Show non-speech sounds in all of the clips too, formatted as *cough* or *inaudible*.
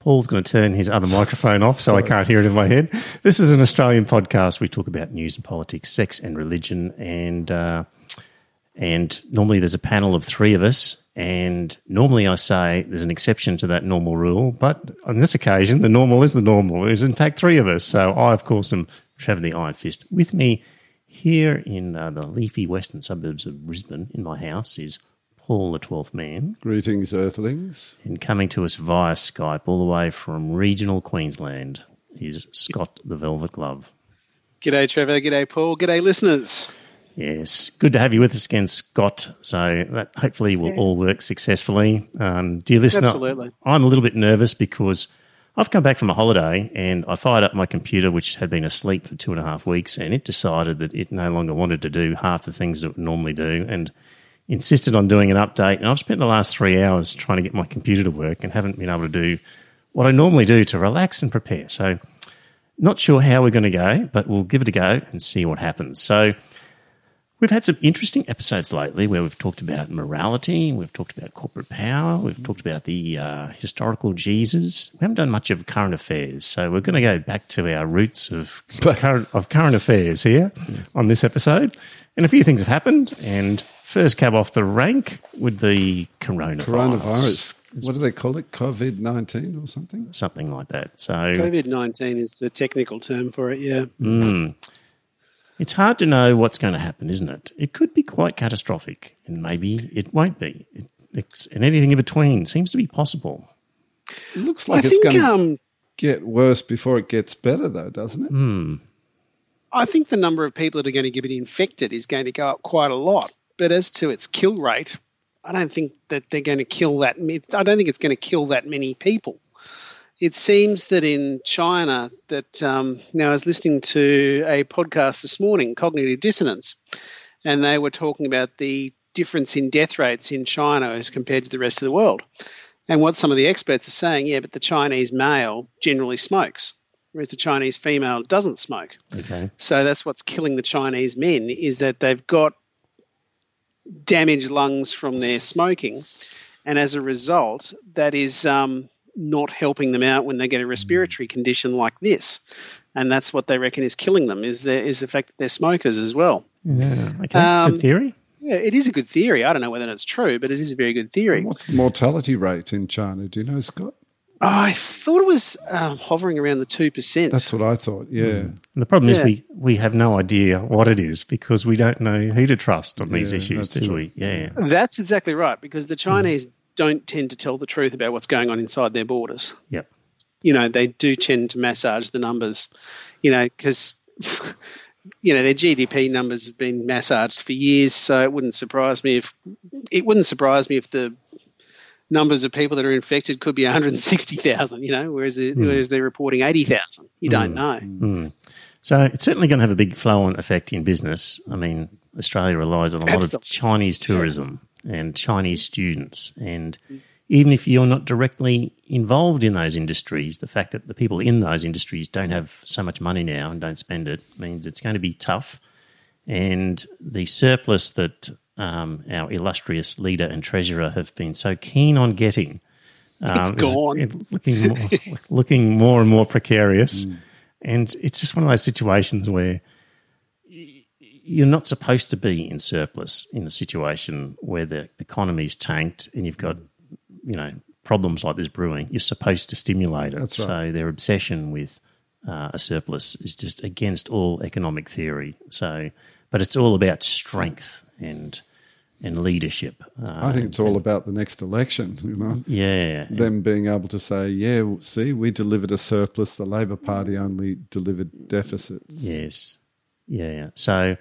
Paul's going to turn his other microphone off so I can't hear it in my head. This is an Australian podcast. We talk about news and politics, sex and religion, and uh, and normally there's a panel of three of us. And normally I say there's an exception to that normal rule, but on this occasion the normal is the normal. There's in fact three of us. So I, of course, am Trevor the Iron Fist. With me here in uh, the leafy western suburbs of Brisbane, in my house, is Paul the Twelfth Man. Greetings, Earthlings. And coming to us via Skype, all the way from regional Queensland, is Scott the Velvet Glove. G'day, Trevor. G'day, Paul. G'day, listeners. Yes, good to have you with us again, Scott. So that hopefully will all work successfully. Um, dear listener, Absolutely. I'm a little bit nervous because I've come back from a holiday and I fired up my computer, which had been asleep for two and a half weeks, and it decided that it no longer wanted to do half the things that it would normally do and insisted on doing an update. And I've spent the last three hours trying to get my computer to work and haven't been able to do what I normally do to relax and prepare. So, not sure how we're going to go, but we'll give it a go and see what happens. So, We've had some interesting episodes lately where we've talked about morality, we've talked about corporate power, we've talked about the uh, historical Jesus. We haven't done much of current affairs, so we're going to go back to our roots of current of current affairs here on this episode. And a few things have happened. And first cab off the rank would be coronavirus. Coronavirus. What do they call it? COVID 19 or something? something like that. So COVID 19 is the technical term for it, yeah. Mm. It's hard to know what's going to happen, isn't it? It could be quite catastrophic, and maybe it won't be. It, it's, and anything in between seems to be possible. It looks like I it's think, going to um, get worse before it gets better, though, doesn't it? Hmm. I think the number of people that are going to get infected is going to go up quite a lot. But as to its kill rate, I don't think that they're going to kill that. I don't think it's going to kill that many people. It seems that in China, that um, now I was listening to a podcast this morning, Cognitive Dissonance, and they were talking about the difference in death rates in China as compared to the rest of the world. And what some of the experts are saying, yeah, but the Chinese male generally smokes, whereas the Chinese female doesn't smoke. Okay. So that's what's killing the Chinese men is that they've got damaged lungs from their smoking, and as a result, that is um, not helping them out when they get a respiratory condition like this. And that's what they reckon is killing them is the, is the fact that they're smokers as well. Yeah. Okay. Um, Good theory. Yeah, it is a good theory. I don't know whether it's true, but it is a very good theory. What's the mortality rate in China? Do you know, Scott? I thought it was um, hovering around the two percent. That's what I thought. Yeah. And the problem is we, we have no idea what it is because we don't know who to trust on these issues, do true. we? Yeah. That's exactly right because the Chinese don't tend to tell the truth about what's going on inside their borders. Yep. you know, they do tend to massage the numbers, you know, because, *laughs* you know, their GDP numbers have been massaged for years. So it wouldn't surprise me if, it wouldn't surprise me if the numbers of people that are infected could be *laughs* 160,000, you know, whereas, they, hmm. whereas they're reporting 80,000. You hmm. don't know. Mm. So it's certainly going to have a big flow on effect in business. I mean, Australia relies on a lot of Chinese tourism and Chinese students. And hmm. even if you're not directly involved in those industries, the fact that the people in those industries don't have so much money now and don't spend it means it's going to be tough. And the surplus that um, our illustrious leader and treasurer have been so keen on getting um, is gone. looking more, *laughs* looking more and more precarious. And it's just one of those situations where you're not supposed to be in surplus in a situation where the economy's tanked and you've got, you know, problems like this brewing. You're supposed to stimulate it. That's right. So their obsession with uh, a surplus is just against all economic theory. So, but it's all about strength and and leadership. Uh, I think it's all about the next election, *laughs* you know. yeah, Them being able to say, yeah, well, see, we delivered a surplus. The Labor Party only delivered deficits. Yes. Yeah. yeah. So,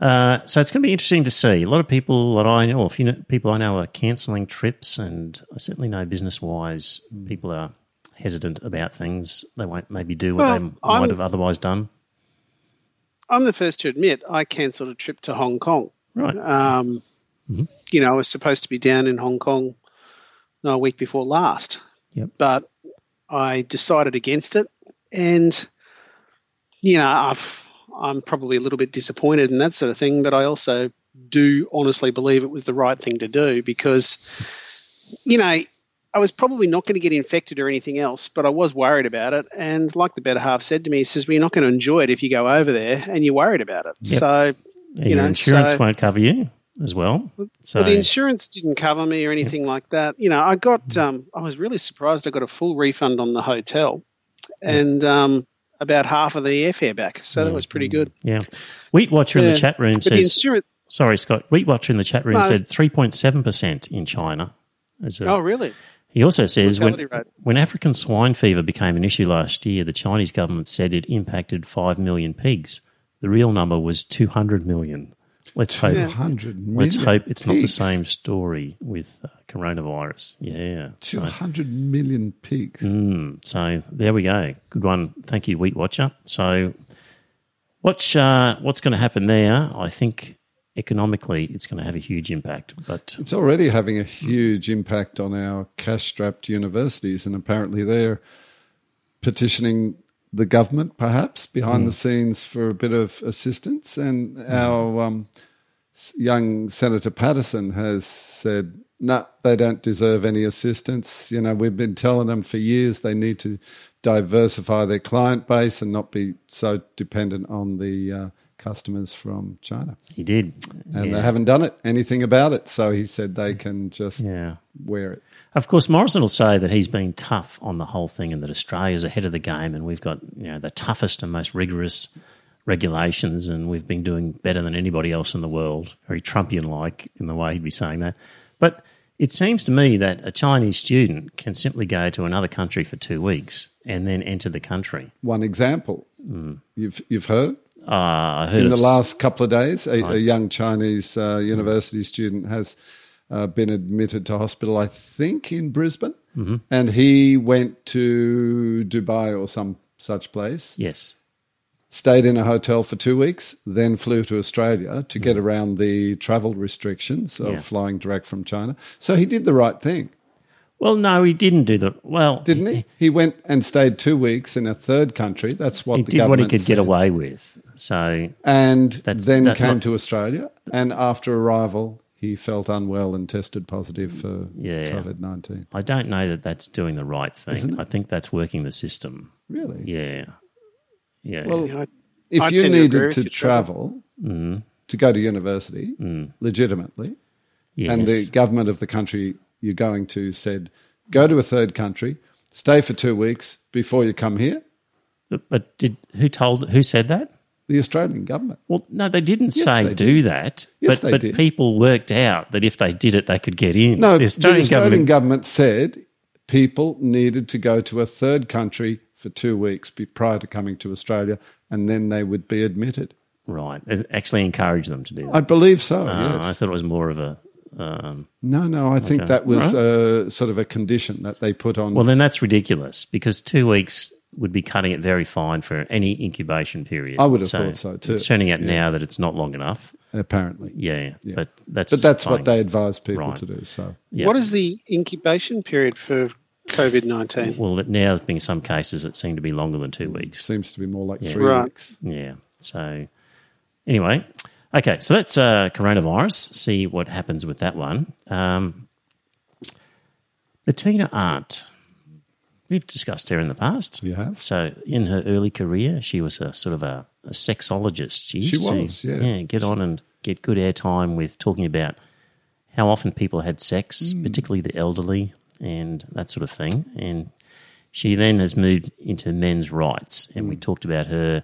uh, so it's going to be interesting to see. A lot of people that I know, or a few people I know, are cancelling trips, and I certainly know business wise, people are hesitant about things. They won't maybe do what Well, they might I'm- have otherwise done. I'm the first to admit I cancelled a trip to Hong Kong. Right. Um, Mhm. You know, I was supposed to be down in Hong Kong no, a week before last, Yep. but I decided against it, and you know, I've, I'm probably a little bit disappointed and that sort of thing. But I also do honestly believe it was the right thing to do because, you know, I was probably not going to get infected or anything else, but I was worried about it. And like the better half said to me, he says, "Well, you're not going to enjoy it if you go over there, and you're worried about it." Yep. So And you know, insurance so- won't cover you as well. So well, the insurance didn't cover me or anything like that. You know, I got, um, I was really surprised. I got a full refund on the hotel, and um, about half of the airfare back. So that was pretty good. yeah, Wheat Watcher in the chat room But the says. insurance. Sorry, Scott. Wheat Watcher in the chat room No. said three point seven percent in China. A, Oh, really? He also says when, rate. when African swine fever became an issue last year, the Chinese government said it impacted 5 million pigs. The real number was 200 million. Let's hope, 200 million. let's hope it's not the pigs. same story with uh, coronavirus. Yeah. So, 200 million pigs. mm, so there we go. Good one. Thank you, Wheat Watcher. So watch uh, what's going to happen there. I think economically it's going to have a huge impact. But It's already having a huge impact on our cash strapped universities, and apparently they're petitioning the government, perhaps behind the scenes, for a bit of assistance. And our um, young Senator Paterson has said, no, they don't deserve any assistance. You know, we've been telling them for years they need to diversify their client base and not be so dependent on the uh, customers from China. he did. And yeah. they haven't done it, anything about it. So he said they can just yeah. wear it. Of course, Morrison will say that he's been tough on the whole thing and that Australia's ahead of the game and we've got you know the toughest and most rigorous regulations and we've been doing better than anybody else in the world. Very Trumpian like in the way he'd be saying that. But it seems to me that a Chinese student can simply go to another country for two weeks and then enter the country. One example hmm. you've you've heard Uh, in the last couple of days, a, a young Chinese uh, university student has uh, been admitted to hospital, I think, in Brisbane, and he went to Dubai or some such place, Yes. stayed in a hotel for two weeks, then flew to Australia to get around the travel restrictions of Yeah. flying direct from China. So he did the right thing. Well, no, he didn't do the well. didn't he? He went and stayed two weeks in a third country. That's what He the did what he government could get away with. So and That's- then that- came not- to Australia. And after arrival, he felt unwell and tested positive for Yeah. COVID nineteen. I don't know that that's doing the right thing. I think that's working the system. Really? Yeah. Yeah. Well, You know, if I you tend to needed to you, travel Mm. to go to university legitimately, yes. and the government of the country you're going to said, go to a third country, stay for two weeks before you come here, but, but did who told who said that? the Australian government. Well, no, they didn't Yes, say they do that. Yes, but they but did. people worked out that if they did it, they could get in. No, the Australian, government. government said people needed to go to a third country for two weeks prior to coming to Australia, and then they would be admitted. right, it actually encouraged them to do that. I believe so. Oh, I thought it was more of a. Um, No, no, I think that was uh, sort of a condition that they put on. well, then that's ridiculous because two weeks would be cutting it very fine for any incubation period. I would have thought so too, It's turning out now that it's not long enough. apparently, Yeah, Yeah. but that's but that's what they advise people Right. to do. So Yeah. What is the incubation period for COVID 19? Well, now there's been some cases that seem to be longer than two weeks. seems to be more like Yeah. three Right. weeks. Yeah. So anyway, okay. So that's uh, coronavirus. See what happens with that one. Um, Bettina Arndt. We've discussed her in the past. You have? So in her early career, she was a sort of a, a sexologist. She, used She to, was, yeah. get on and get good airtime with talking about how often people had sex, Hmm. particularly the elderly and that sort of thing. And she then has moved into men's rights, and we Hmm. talked about her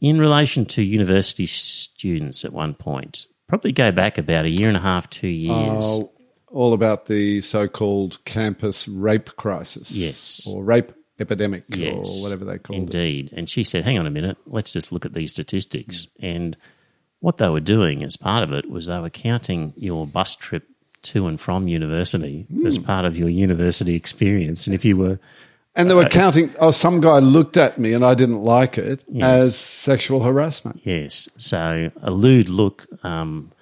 in relation to university students at one point. Probably go back about a year and a half, two years. Oh, all about the so-called campus rape crisis, Yes. or rape epidemic, Yes, or whatever they call it. Indeed. And she said, hang on a minute, let's just look at these statistics. And what they were doing as part of it was they were counting your bus trip to and from university Hmm. as part of your university experience. And if you were And they were counting. Oh, some guy looked at me and I didn't like it Yes. as sexual harassment. Yes. So a lewd look. Um,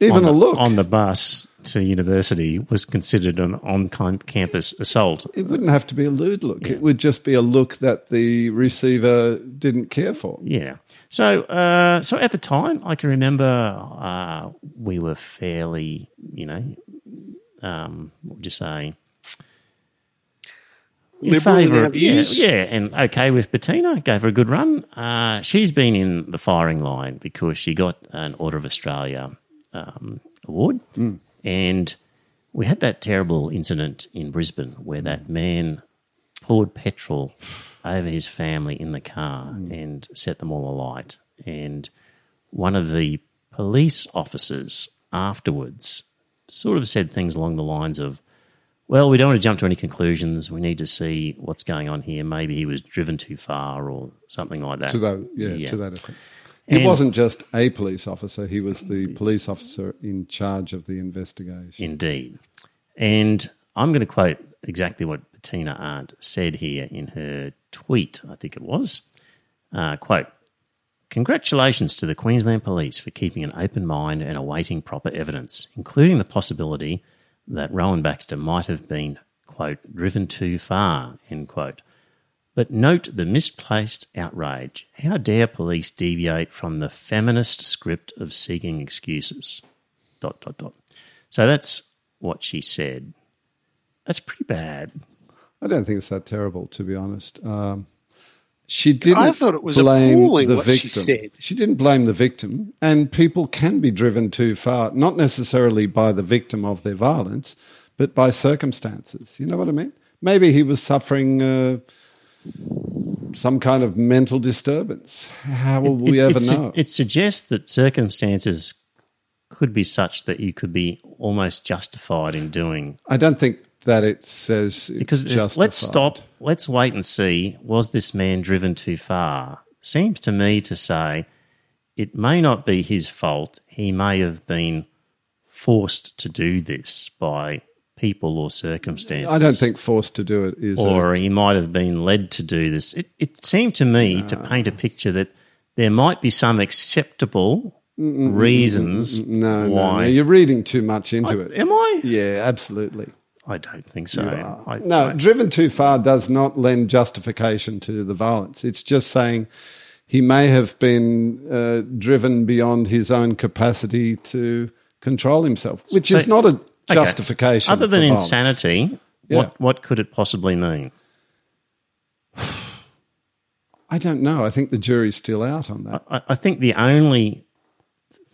Even a the, look. on the bus to university was considered an on-campus assault. it wouldn't have to be a lewd look. It would just be a look that the receiver didn't care for. Yeah. So, uh, so at the time, I can remember uh, we were fairly, you know, um, what would you say? In favour our of- yeah, yeah, and okay with Bettina. Gave her a good run. Uh, she's been in the firing line because she got an Order of Australia um, award, and we had that terrible incident in Brisbane where that man poured petrol over his family in the car and set them all alight. And one of the police officers afterwards sort of said things along the lines of, well, we don't want to jump to any conclusions. We need to see what's going on here. Maybe he was driven too far or something like that. To that, yeah, Yeah. to that effect. He And- wasn't just a police officer; he was the police officer in charge of the investigation. Indeed. And I'm going to quote exactly what Bettina Arndt said here in her tweet, I think it was. Uh, quote, Congratulations to the Queensland Police for keeping an open mind and awaiting proper evidence, including the possibility that Rowan Baxter might have been, quote, driven too far, end quote. But note the misplaced outrage. How dare police deviate from the feminist script of seeking excuses? Dot, dot, dot. So that's what she said. That's pretty bad. I don't think it's that terrible, to be honest. Um, she didn't. I thought it was blame appalling the what she victim. said. She didn't blame the victim, and people can be driven too far, not necessarily by the victim of their violence, but by circumstances. You know what I mean? Maybe he was suffering uh, some kind of mental disturbance. How will we It- ever it su- know? It suggests that circumstances could be such that you could be almost justified in doing. I don't think that it says it's Because let's stop, let's wait and see. Was this man driven too far? Seems to me to say it may not be his fault. He may have been forced to do this by people or circumstances. I don't think forced to do it is. or he might have been led to do this. It, it seemed to me to paint a picture that there might be some acceptable reasons no, no, why. no, you're reading too much into it. Am I? Yeah, absolutely. I don't think so. I, No, I- driven too far does not lend justification to the violence. It's just saying he may have been uh, driven beyond his own capacity to control himself, which So- is not a okay, justification. Other than insanity, Yeah. what what could it possibly mean? *sighs* I don't know. I think the jury's still out on that. I, I think the only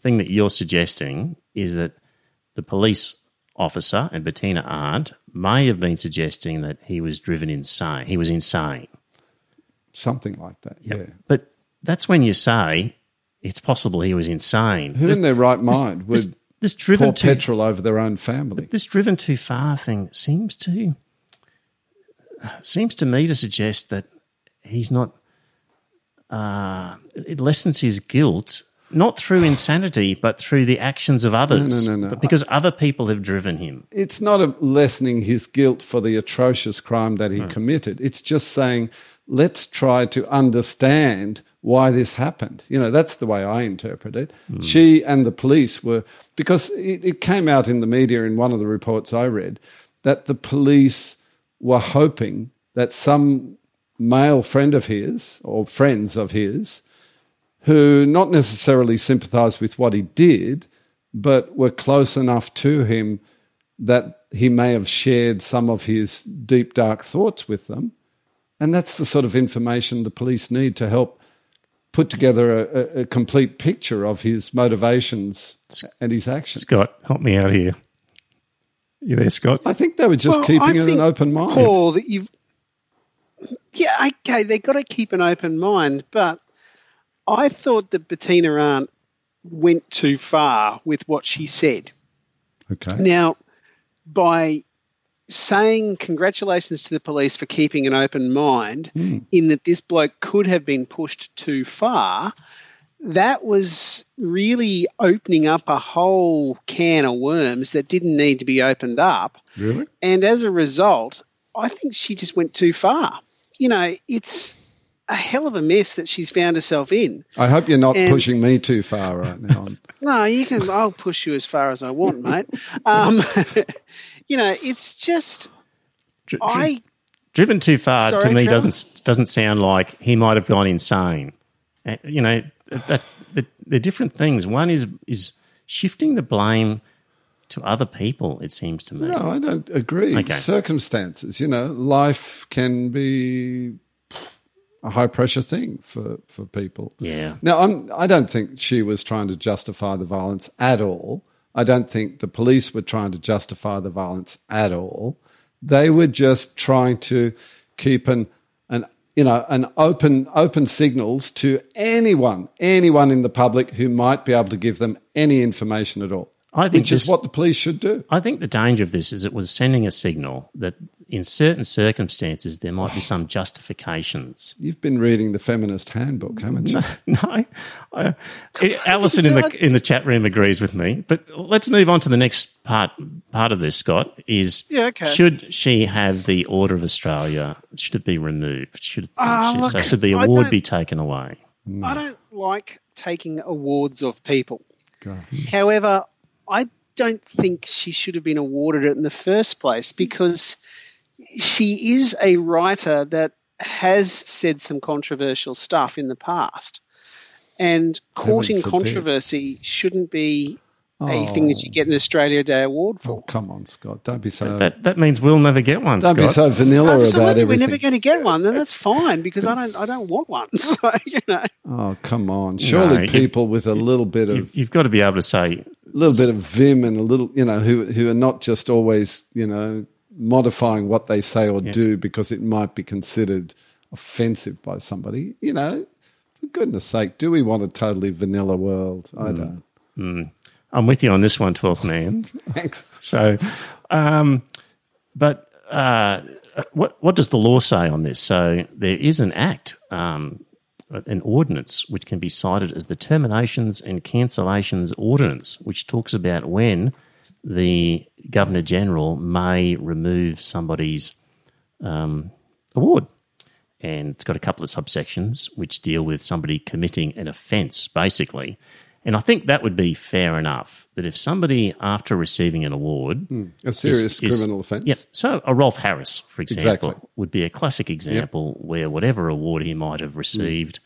thing that you're suggesting is that the police officer and Bettina Arndt may have been suggesting that he was driven insane. He was insane. Something like that. Yeah. But that's when you say it's possible he was insane. Who in their right mind would this, this driven pour too, petrol over their own family? this driven too far thing seems to seems to me to suggest that he's not uh, it lessens his guilt not through insanity but through the actions of others no, no. no, because other people have driven him it's not a lessening his guilt for the atrocious crime that he Hmm. committed. It's just saying, let's try to understand why this happened. You know, that's the way I interpret it. Hmm. She and the police were, because it, it came out in the media in one of the reports I read, that the police were hoping that some male friend of his or friends of his who not necessarily sympathized with what he did, but were close enough to him that he may have shared some of his deep, dark thoughts with them. And that's the sort of information the police need to help put together a, a, a complete picture of his motivations and his actions. scott help me out here you there scott I think they were just Well, keeping it an open mind. Paul, that you've yeah, okay, they've got to keep an open mind, but I thought that Bettina Arndt went too far with what she said. Okay. Now, by saying congratulations to the police for keeping an open mind, hmm. in that this bloke could have been pushed too far, that was really opening up a whole can of worms that didn't need to be opened up. Really? And as a result, I think she just went too far. You know, it's a hell of a mess that she's found herself in. I hope you're not And- pushing me too far right now. *laughs* No, you can. I'll push you as far as I want, mate. Um, *laughs* you know, it's just Dri- dri- I. driven too far to me Trevor? doesn't doesn't sound like he might have gone insane. Uh, You know, that, that, they're different things. One is is shifting the blame to other people. It seems to me. No, I don't agree. Okay. Circumstances, you know, life can be a high pressure thing for, for people. Yeah. Now, I'm, I don't think she was trying to justify the violence at all. I don't think the police were trying to justify the violence at all. They were just trying to keep an, an you know, an open open signals to anyone, anyone in the public who might be able to give them any information at all. I think which is what the police should do. I think the danger of this is it was sending a signal that in certain circumstances there might be some justifications. You've been reading the feminist handbook, haven't you? *laughs* No, I, *laughs* Alison in the in the chat room agrees with me. But let's move on to the next part part of this. Scott is Yeah, okay. should she have the Order of Australia? Should it be removed? Should Ah, should, look, so should the award be taken away? I don't like taking awards of people. God. However, I don't think she should have been awarded it in the first place because she is a writer that has said some controversial stuff in the past. And courting controversy shouldn't be a Oh. thing that you oh. get an Australia Day award Oh, for. come on, Scott. Don't be so. That that means we'll never get one. don't be so vanilla about Absolutely, we're never going to get one. Then that's fine because I don't. I don't want one. *laughs* So you know, Oh, come on. Surely you- people with a little bit of You've, you've got to be able to say a little bit of vim and a little, you know, who who are not just always, you know, modifying what they say or do because it might be considered offensive by somebody. You know, for goodness sake, do we want a totally vanilla world? I Mm. don't. I'm with you on this one, 12th man. *laughs* Thanks. So, um, but uh, what what does the law say on this? So there is an act, um, an ordinance, which can be cited as the Terminations and Cancellations Ordinance, which talks about when the Governor General may remove somebody's um, award. And it's got a couple of subsections which deal with somebody committing an offence, basically. And I think that would be fair enough that if somebody, after receiving an award, A serious is- is- criminal offence. Yeah. So a Rolf Harris, for example, Exactly. would be a classic example where whatever award he might have received,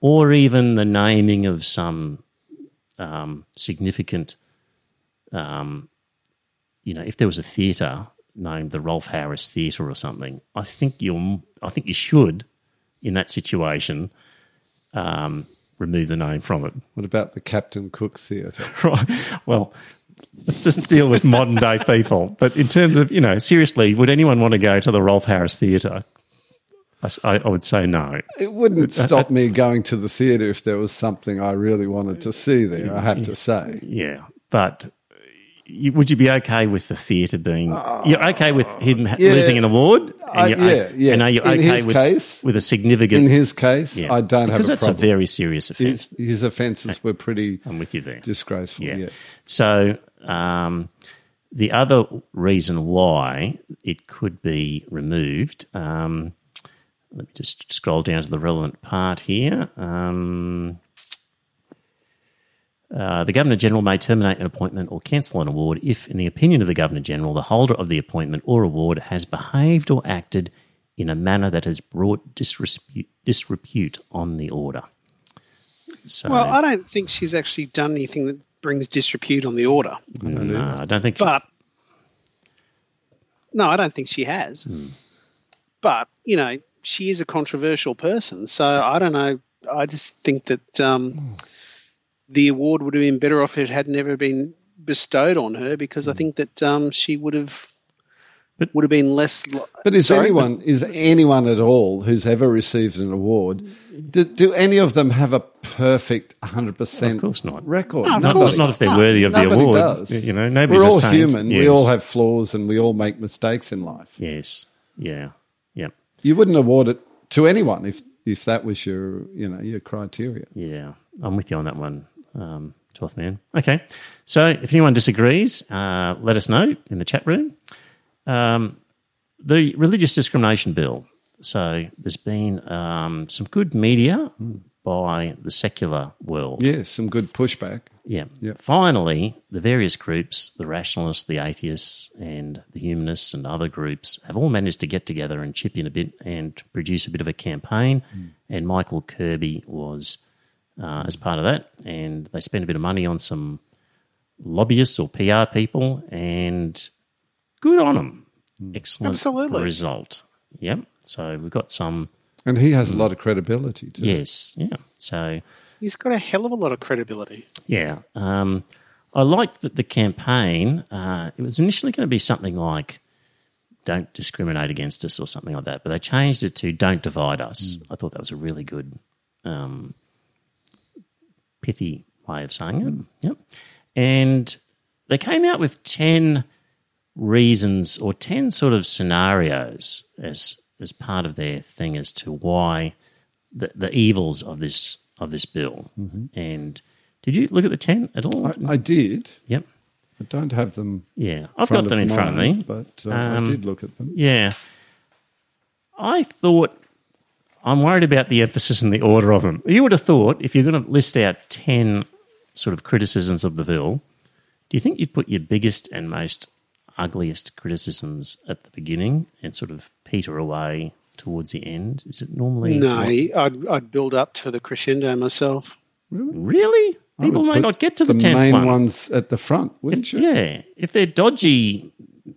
or even the naming of some um, significant, um, you know, if there was a theatre named the Rolf Harris Theatre or something, I think you, I think you should, in that situation, um, remove the name from it. What about the Captain Cook Theatre? *laughs* Right. Well, let's just deal with modern day *laughs* people. But in terms of, you know, seriously, would anyone want to go to the Rolf Harris Theatre? I would say no. It wouldn't stop me going to the theatre if there was something I really wanted to see there, I have to say. Yeah. But would you be okay with the theatre being. you're okay with him ha- losing an award? I- you're yeah, yeah. And are you In okay his with, case- with a significant. In his case, yeah. I don't because have a that's problem. a very serious offence. his, his offences were pretty *laughs* I'm with you there. disgraceful. Yeah. Yeah. So um, the other reason why it could be removed, um, let me just scroll down to the relevant part here. Um, uh, the Governor General may terminate an appointment or cancel an award if, in the opinion of the Governor General, the holder of the appointment or award has behaved or acted in a manner that has brought disrepute, disrepute on the order. So, well, I don't think she's actually done anything that brings disrepute on the order. no, I don't think. But no, I don't think she has. But you know, she is a controversial person, so I don't know. I just think that um, the award would have been better off if it had never been bestowed on her, because I think that um, she would have But- would have been less. li- But is Sorry? anyone is anyone at all who's ever received an award? Do, do any of them have a perfect hundred percent? Of course not. Record. No, of Not, course not if they're No, worthy of the award. does. You know, nobody's We're a all saint. human. We all have flaws, and we all make mistakes in life. Yes. Yeah. Yeah. You wouldn't award it to anyone if if that was your you know your criteria. Yeah. I'm with you on that one, um, 12th man. Okay. So if anyone disagrees, uh, let us know in the chat room. Um, the religious discrimination bill. So there's been um, some good media by the secular world. Yes, some good pushback. Yeah. Yeah. Finally, the various groups, the rationalists, the atheists, and the humanists, and other groups have all managed to get together and chip in a bit and produce a bit of a campaign. And Michael Kirby was uh, as part of that. And they spend a bit of money on some lobbyists or PR people, and good on them. Excellent Absolutely. result. Yep. So we've got some. And he has a lot of credibility too. Yes. Yeah. So. He's got a hell of a lot of credibility. Yeah. Um, I liked that the campaign, uh, it was initially going to be something like don't discriminate against us or something like that, but they changed it to don't divide us. I thought that was a really good, um, pithy way of saying it. Yep. And they came out with 10 reasons or 10 sort of scenarios as, as part of their thing as to why the, the evils of this of this bill. And did you look at the 10 at all? I, I did. yep. I don't have them. Yeah. I've got them in front of me. but uh, Um, I did look at them. Yeah. I thought I'm worried about the emphasis and the order of them. You would have thought if you're going to list out 10 sort of criticisms of the bill, do you think you'd put your biggest and most ugliest criticisms at the beginning and sort of peter away towards the end? Is it normally No, I'd, I'd build up to the crescendo myself. Really? People would may not get to the, the 10th main one. ones at the front, wouldn't If- you? yeah. If they're dodgy,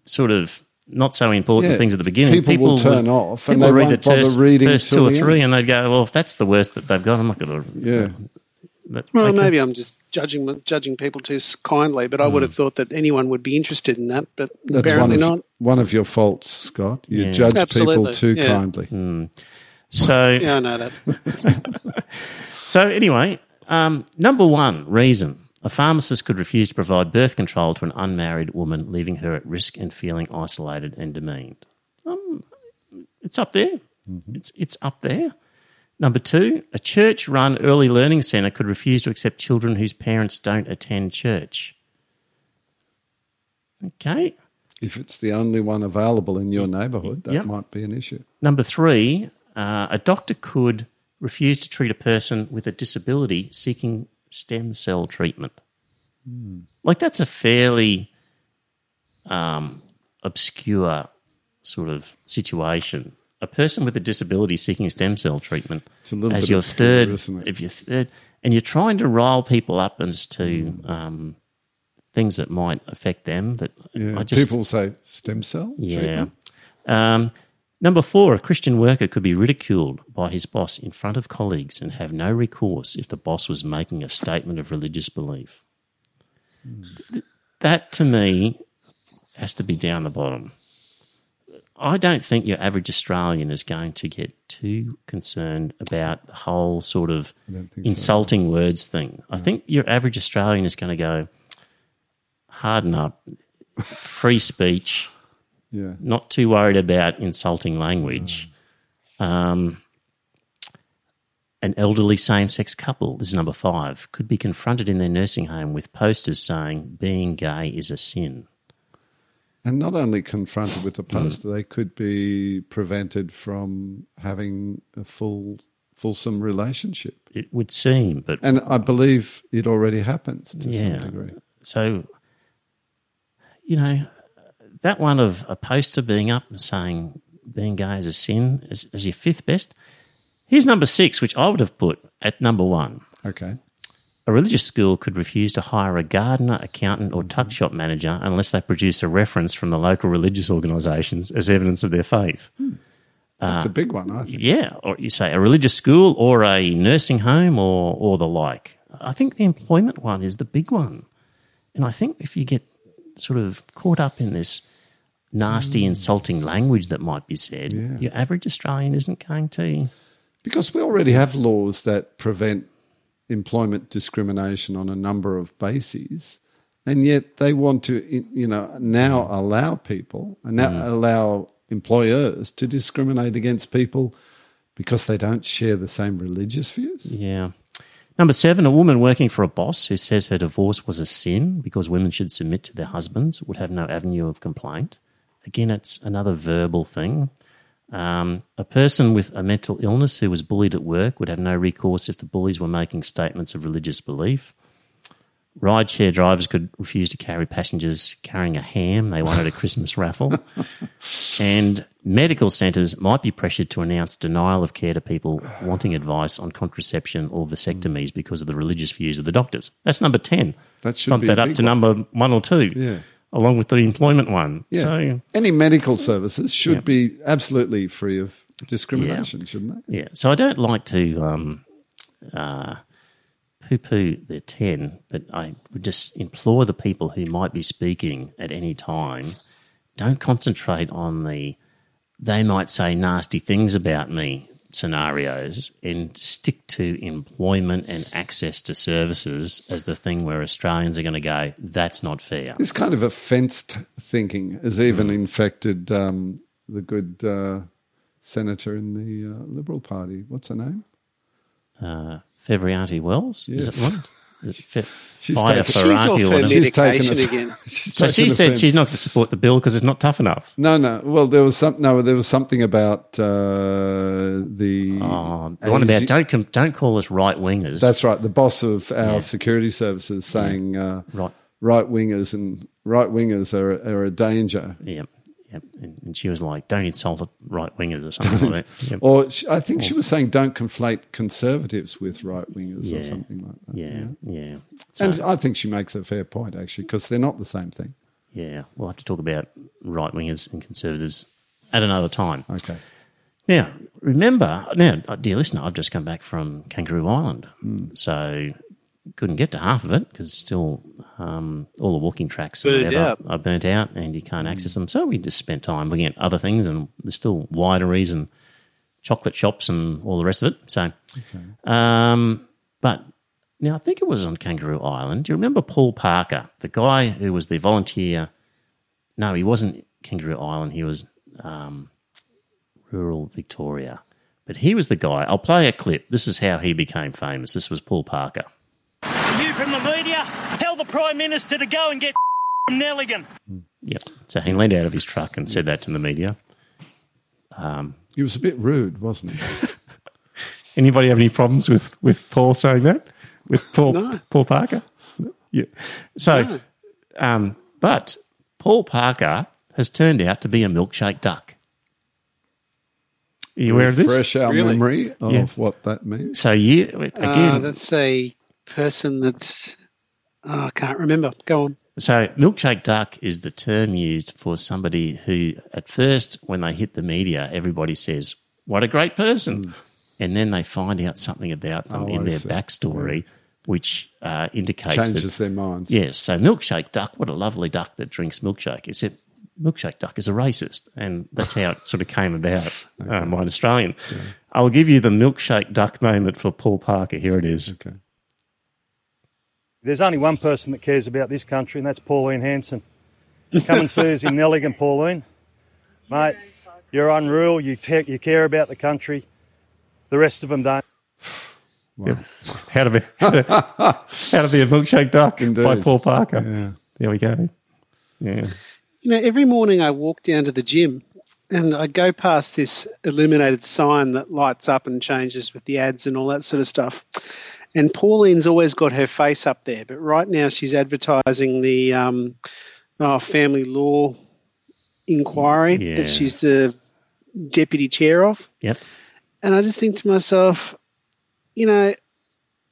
sort of not so important Yeah. things at the beginning, People will turn would- off and people they read won't the bother first, reading first two or three, end. and they'd go, "Well, if that's the worst that they've got, I'm not going to." Yeah. Well, okay. maybe I'm just judging judging people too kindly, but I would have thought that anyone would be interested in that, but That's one apparently of, not. one of your faults, Scott. You Yeah. judge people too yeah. kindly. So, Yeah, I know that. *laughs* so anyway, um, number one reason a pharmacist could refuse to provide birth control to an unmarried woman, leaving her at risk and feeling isolated and demeaned. Um, it's up there. It's it's up there. Number two, a church-run early learning centre could refuse to accept children whose parents don't attend church. Okay. If it's the only one available in your neighbourhood, that Yep. might be an issue. Number three, uh, a doctor could refuse to treat a person with a disability seeking stem cell treatment. Like that's a fairly um, obscure sort of situation. A person with a disability seeking stem cell treatment It's a little as bit your obscure, third, isn't it? if your third, and you're trying to rile people up as to um, things that might affect them. That Yeah. I just People say stem cell yeah. treatment. Um, number four, a Christian worker could be ridiculed by his boss in front of colleagues and have no recourse if the boss was making a statement of religious belief. That to me has to be down the bottom. I don't think your average Australian is going to get too concerned about the whole sort of don't so. insulting words thing. I think your average Australian is going to go, harden up, free speech Yeah. not too worried about insulting language. Um, an elderly same sex couple, this is number five, could be confronted in their nursing home with posters saying being gay is a sin. And not only confronted with Hmm. a poster, they could be prevented from having a full, fulsome relationship. It would seem, but And I believe it already happens to Yeah. some degree. so, you know, that one of a poster being up and saying being gay is a sin is, is your fifth best. Here's number six, which I would have put at number one. Okay. A religious school could refuse to hire a gardener, accountant, or tuck shop manager unless they produce a reference from the local religious organisations as evidence of their faith. Hmm. That's a big one, I think. Yeah, or you say a religious school or a nursing home or, or the like. I think the employment one is the big one. And I think if you get sort of caught up in this nasty, insulting language that might be said, Yeah. your average Australian isn't going to. Because we already have laws that prevent employment discrimination on a number of bases, and yet they want to, you know, now allow people and now mm. allow employers to discriminate against people because they don't share the same religious views. Yeah. Number seven, a woman working for a boss who says her divorce was a sin because women should submit to their husbands would have no avenue of complaint. Again, it's another verbal thing. Um, a person with a mental illness who was bullied at work would have no recourse if the bullies were making statements of religious belief. Rideshare drivers could refuse to carry passengers carrying a ham they wanted a *laughs* Christmas raffle. And medical centres might be pressured to announce denial of care to people wanting advice on contraception or vasectomies because of the religious views of the doctors. That's number 10. That should Bump be that up to one. number one or two, Yeah. Along with the employment one. Yeah. So, Any medical services should Yeah. be absolutely free of discrimination, shouldn't they? Yeah, so I don't like to um, uh, poo poo the 10, but I would just implore the people who might be speaking at any time don't concentrate on the they might say nasty things about me scenarios and stick to employment and access to services as the thing where Australians are going to go, that's not fair. This kind of a fenced thinking has even Hmm. infected um, the good uh, senator in the uh, Liberal Party. What's her name? Uh, Fierravanti-Wells? Is it Yes. one? Is it Fe- She's Fire taken- She's Ferrati off or her whatever. She's taken medication a- again. *laughs* she's So she said offence. she's not going to support the bill because it's not tough enough. No, no. Well, there was some. No, there was something about uh, the. Oh, the one about don't don't call us right wingers. That's right. The boss of our Yeah. security services saying uh, right. right wingers and right wingers are, are a danger. Yep, yep. And, and she was like, "Don't insult right wingers" or something like that. Yep. Or she, I think she was saying don't conflate conservatives with right wingers or something like that. Yeah, yeah. So, And I think she makes a fair point actually because they're not the same thing. yeah, we'll have to talk about right wingers and conservatives at another time. Okay. Now, remember, now, dear listener, I've just come back from Kangaroo Island, Hmm. so couldn't get to half of it because still um, all the walking tracks Burnt are burnt out and you can't access them. So we just spent time looking at other things and there's still wineries and chocolate shops and all the rest of it. So, um, but now I think it was on Kangaroo Island. Do you remember Paul Parker, the guy who was the volunteer? No, he wasn't Kangaroo Island. He was um, rural Victoria. But he was the guy. I'll play a clip. This is how he became famous. This was Paul Parker. You from the media, tell the Prime Minister to go and get *laughs* from Nelligen. Yep. So he leaned out of his truck and said that to the media. He was a bit rude, wasn't he? *laughs* Anybody have any problems with, with Paul saying that? With Paul No. Paul Parker? Yeah. So, um, but Paul Parker has turned out to be a milkshake duck. Are you aware of this? Refresh our Really? memory of Yeah. what that means. So you again. Uh, that's a person that's. Oh, I can't remember. Go on. So, milkshake duck is the term used for somebody who, at first, when they hit the media, everybody says, What a great person. And then they find out something about them. Oh, in I their see. uh, indicates Changes that. their minds. Yes, so milkshake duck, what a lovely duck that drinks milkshake. Except milkshake duck is a racist. And that's how it sort of came about, *laughs* uh, mine Australian. I'll give you the milkshake duck moment for Paul Parker. Here it is. Okay. There's only one person that cares about this country, and that's Pauline Hanson. Come and see us in Nelligen, Pauline. Mate, you're unreal. You, te- you care about the country. The rest of them don't. How to be how to, be a milkshake duck by Paul Parker. Yeah. There we go. Yeah. You know, every morning I walk down to the gym and I go past this illuminated sign that lights up and changes with the ads and all that sort of stuff. And Pauline's always got her face up there, but right now she's advertising the um, oh, family law inquiry Yeah. that she's the deputy chair of. Yep. And I just think to myself, you know,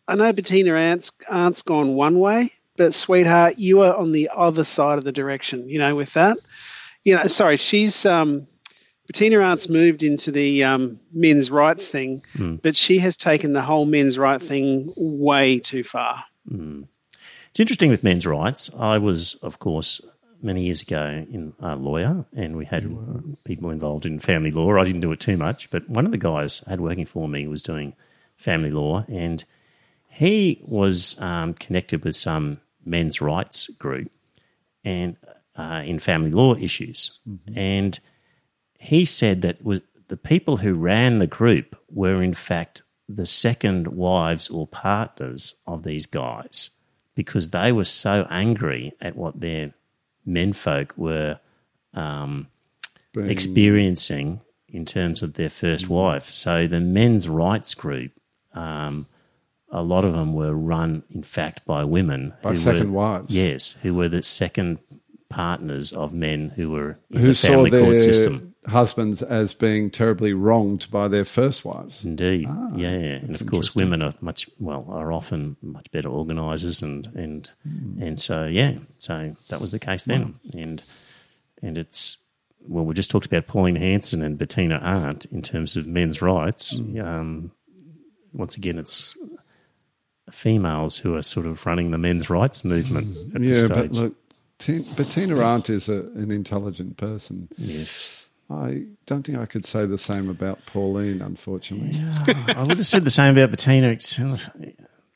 I know Bettina Arndt's, Arndt's gone one way, but sweetheart, you are on the other side of the direction, you know, with that. You know, sorry, she's um Bettina Arndt's moved into the um, men's rights thing, but she has taken the whole men's right thing way too far. It's interesting with men's rights. I was, of course, many years ago in a lawyer, and we had people involved in family law. I didn't do it too much, but one of the guys I had working for me was doing family law, and he was um, connected with some men's rights group and uh, in family law issues, and he said that was the people who ran the group were in fact the second wives or partners of these guys because they were so angry at what their menfolk were um, experiencing in terms of their first wife. So the men's rights group, um, a lot of them were run, in fact, by women By second were, wives. Yes, who were the second partners of men who were in who the family court system. Husbands as being terribly wronged by their first wives. Indeed, Ah, yeah, and of course, women are much well are often much better organisers, and and Hmm. and so yeah, so that was the case then, and and it's well, we just talked about Pauline Hanson and Bettina Arndt in terms of men's rights. Hmm. Um, once again, it's females who are sort of running the men's rights movement this Yeah, but look, T- Bettina Arndt is a, an intelligent person. yes. I don't think I could say the same about Pauline, unfortunately. I would have said the same about Bettina. It's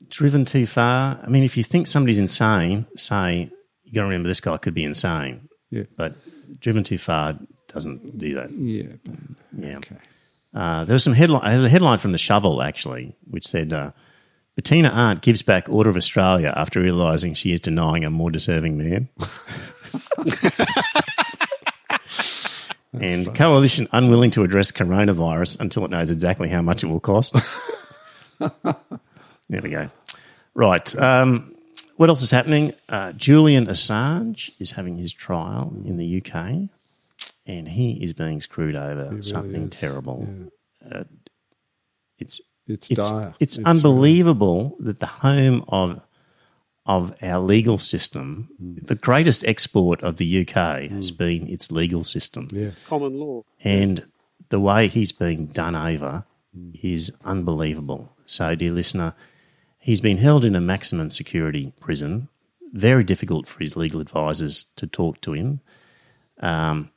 driven too far. I mean, if you think somebody's insane, say you got to remember this guy could be insane. Yeah. But driven too far doesn't do that. Yeah. Yeah. Okay. Uh, there was some headline. There was a headline from the Shovel actually, which said uh, Bettina Arndt gives back Order of Australia after realising she is denying a more deserving man. *laughs* *laughs* and coalition unwilling to address coronavirus until it knows exactly how much it will cost. *laughs* there we go. Right. Um, what else is happening? Uh, Julian Assange is having his trial in the UK, and he is being screwed over something is, terrible. Uh, it's It's, it's dire. it's unbelievable that the home of of our legal system, the greatest export of the UK has been its legal system, Yes. Common law. and the way he's being done over is unbelievable. So, dear listener, he's been held in a maximum security prison. Very difficult for his legal advisors to talk to him. Um,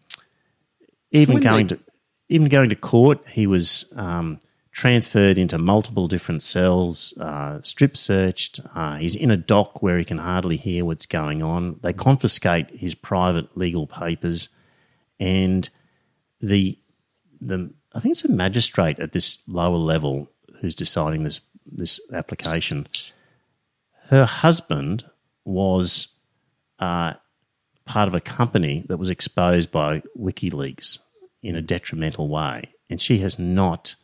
even When going they- to even going to court, he was um, transferred into multiple different cells, uh, strip searched. Uh, he's in a dock where he can hardly hear what's going on. They confiscate his private legal papers, and the the I think it's a magistrate at this lower level who's deciding this this application. Her husband was uh, part of a company that was exposed by WikiLeaks in a detrimental way, and she has not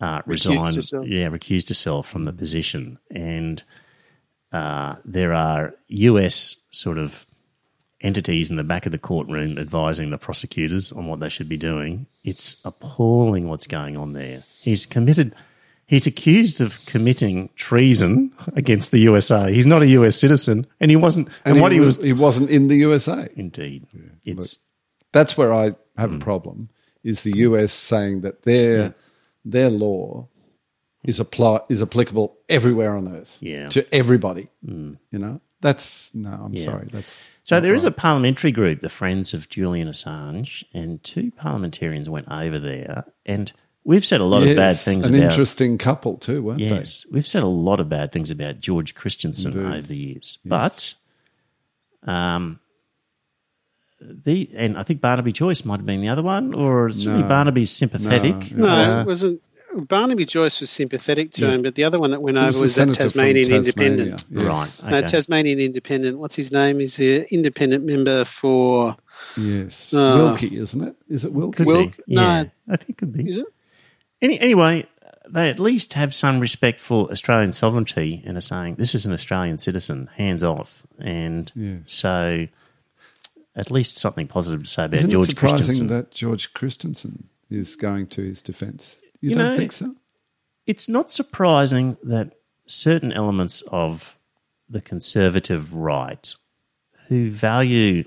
uh, resigned. herself. Yeah, recused herself from the position, and uh, there are US sort of entities in the back of the courtroom advising the prosecutors on what they should be doing. It's appalling what's going on there. He's committed. He's accused of committing treason against the USA. He's not a US citizen, and he wasn't. And, what he was, he wasn't in the USA. indeed, it's That's where I have Hmm. a problem. Is the US saying that their their law is apply is applicable everywhere on earth Yeah. To everybody? You know, that's no. I'm Yeah. sorry. That's So there is a parliamentary group, the Friends of Julian Assange, and two parliamentarians went over there, and we've said a lot of bad things An about. interesting couple too, weren't they? Yes, we've said a lot of bad things about George Christensen over the years, but um, the and I think Barnaby Joyce might have been the other one, or certainly No. Barnaby's sympathetic. No, No, Uh, it wasn't. Barnaby Joyce was sympathetic to him, but the other one that went they? Over the was that Tasmanian Tasmania, Independent. yes. Right, No, okay. Tasmanian Independent. What's his name? He's the independent member for. Yes, Uh, Wilkie, isn't it? Is it Wilkie? could Wilk- be. no. Yeah, I think it could be. Is it? Any, anyway, they at least have some respect for Australian sovereignty and are saying this is an Australian citizen, hands off. And Yeah. so, at least something positive to say about Isn't George it surprising Christensen. that George Christensen is going to his defence? You, You don't know, think so? it's not surprising that certain elements of the conservative right who value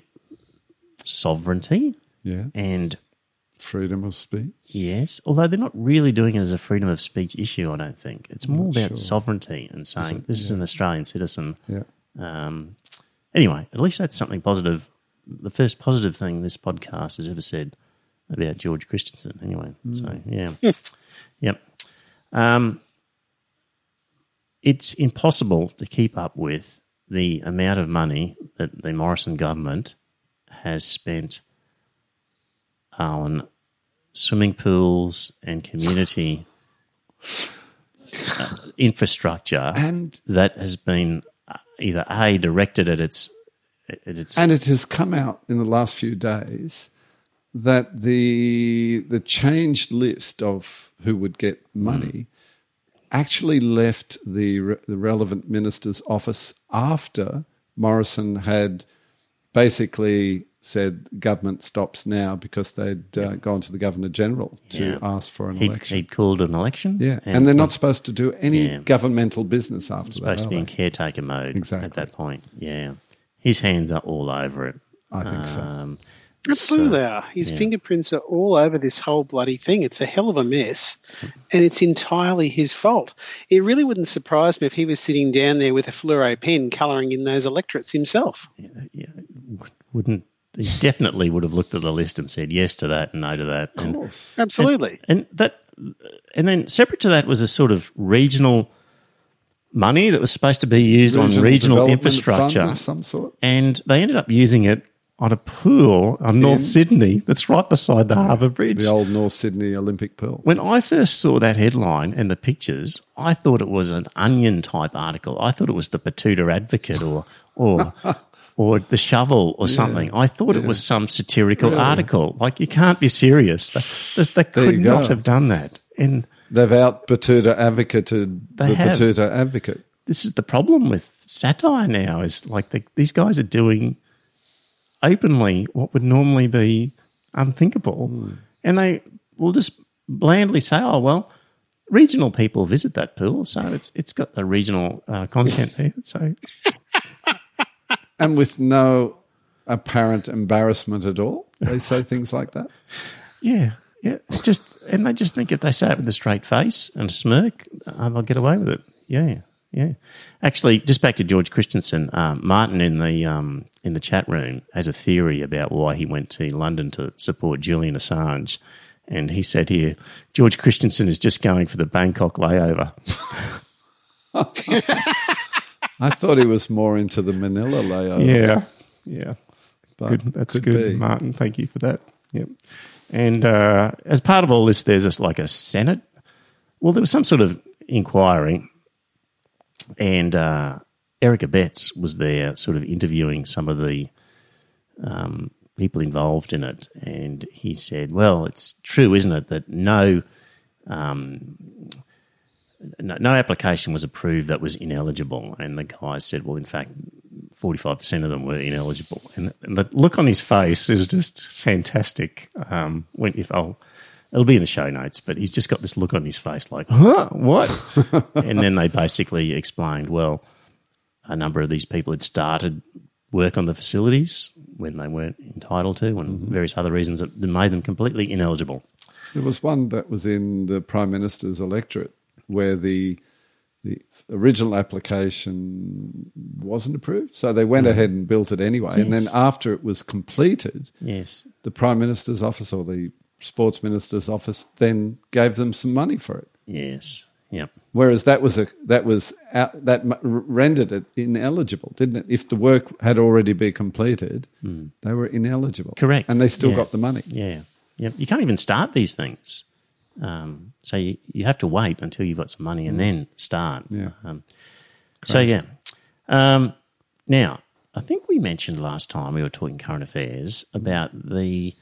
sovereignty Yeah, and freedom of speech. Yes, although they're not really doing it as a freedom of speech issue, I don't think. It's more about sure. sovereignty and saying this is an Australian citizen. Yeah. Um, anyway, at least that's something positive. The first positive thing this podcast has ever said about George Christensen, anyway. So, yeah. *laughs* yep. Um, it's impossible to keep up with the amount of money that the Morrison government has spent on swimming pools and community uh, *laughs* infrastructure And that has been uh, either a directed at its at its and it has come out in the last few days that the the changed list of who would get money actually left the re- the relevant minister's office after Morrison had basically said government stops now because they'd uh, gone to the governor general to Yeah. ask for an He'd, election. he'd called an election. yeah, and, they're not supposed to do any Yeah. governmental business after supposed that. Supposed to be in caretaker mode Exactly. at that point. Yeah. His hands are all over it. I think so. Um, Absolutely, they are. His yeah. fingerprints are all over this whole bloody thing. It's a hell of a mess, and it's entirely his fault. It really wouldn't surprise me if he was sitting down there with a fluoro pen colouring in those electorates himself. yeah, wouldn't he definitely would have looked at the list and said yes to that and no to that. Of And, course. Absolutely. and that and then separate to that was a sort of regional money that was supposed to be used on regional infrastructure. some sort. and they ended up using it on a pool on North In- Sydney that's right beside the Harbour Bridge. The old North Sydney Olympic Pool. When I first saw that headline and the pictures, I thought it was an onion type article. I thought it was the Betoota Advocate or or *laughs* or the Shovel or something. I thought it was some satirical article. Like you can't be serious. They, they, they could not go. have done that. And They've out Betoota advocated They the have. Betoota advocate. this is the problem with satire now. Is like the, these guys are doing openly what would normally be unthinkable, and they will just blandly say, "Oh well." Regional people visit that pool, so it's it's got a regional uh, content there. So And with no apparent embarrassment at all. They say things like that. *laughs* yeah, yeah, just and they just think if they say it with a straight face and a smirk, uh, they'll get away with it. Yeah, yeah. Actually, just back to George Christensen, um, Martin in the um, in the chat room has a theory about why he went to London to support Julian Assange, and he said here George Christensen is just going for the Bangkok layover. *laughs* I thought he was more into the Manila layover. Yeah, yeah. but Good. That's good, be. Martin. Thank you for that. Yep. And uh, as part of all this, there's like a Senate. Well, there was some sort of inquiry, and uh, Eric Abetz was there, sort of interviewing some of the um, people involved in it, and he said, "Well, it's true, isn't it, that no." Um, no, no application was approved that was ineligible, and the guy said, "Well, in fact, forty-five percent of them were ineligible." And, the look on his face is just fantastic. Um, when if I'll, it'll be in the show notes, but he's just got this look on his face, like, "Huh, what?" *laughs* and then they basically explained, well, a number of these people had started work on the facilities when they weren't entitled to, and various other reasons that made them completely ineligible. There was one that was in the Prime Minister's electorate where the the original application wasn't approved. So they went ahead and built it anyway. And then after it was completed, Yes, the Prime Minister's office or the Sports Minister's office then gave them some money for it. yes, yep. Whereas that was a that was out, that rendered it ineligible, didn't it? If the work had already been completed, hmm. they were ineligible. Correct. and they still Yeah. got the money. Yeah. Yeah. You can't even start these things. Um, so you, you have to wait until you've got some money and then start. Yeah. Um, so, yeah. Um, now, I think we mentioned last time we were talking current affairs about the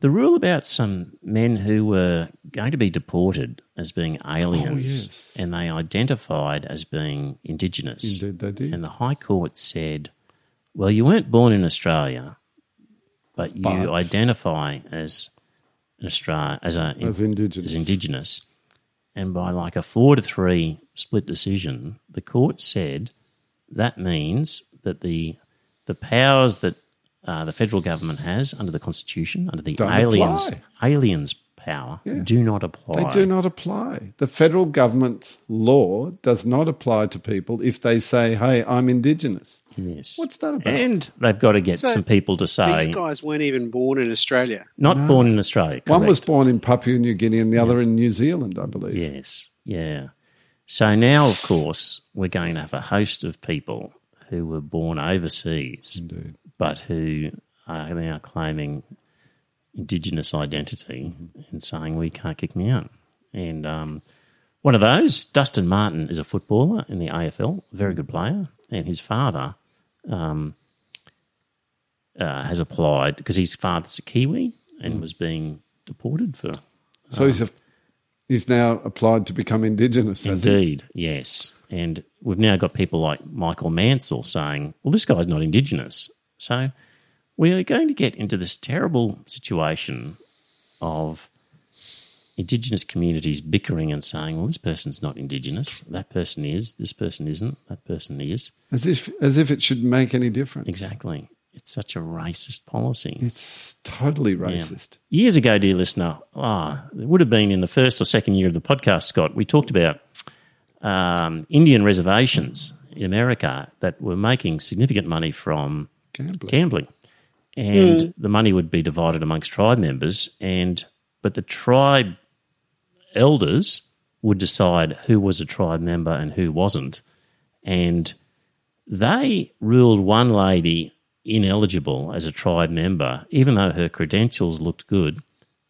the rule about some men who were going to be deported as being aliens yes. and they identified as being indigenous. Indeed, they did. And the High Court said, well, you weren't born in Australia, but you identify as an Australia as a As indigenous. as indigenous. And by like a four to three split decision, the court said that means that the the powers that uh, the federal government has under the constitution, under the Don't aliens apply. aliens power, do not apply. They do not apply. The federal government's law does not apply to people if they say, "Hey, I'm indigenous." Yes. What's that about? And they've got to get So some people to say These guys weren't even born in Australia. not born in Australia. One was born in Papua New Guinea and the other in New Zealand, I believe. Yes, yeah. So now, of course, we're going to have a host of people who were born overseas, Indeed. but who are now claiming Indigenous identity and saying, "We can't kick me out." And um, one of those, Dustin Martin, is a footballer in the AFL, very good player, and his father um, uh, has applied because his father's a Kiwi, and was being deported for. So he's a, he's now applied to become indigenous. Indeed, yes. And we've now got people like Michael Mansell saying, well, this guy's not Indigenous. So we are going to get into this terrible situation of Indigenous communities bickering and saying, well, this person's not Indigenous, that person is, this person isn't, that person is. As if as if it should make any difference. Exactly. It's such a racist policy. It's totally racist. Years ago, dear listener, ah, it would have been in the first or second year of the podcast, Scott, we talked about um, Indian reservations in America that were making significant money from Gambling. gambling. And the money would be divided amongst tribe members, and but the tribe elders would decide who was a tribe member and who wasn't. And they ruled one lady ineligible as a tribe member, even though her credentials looked good.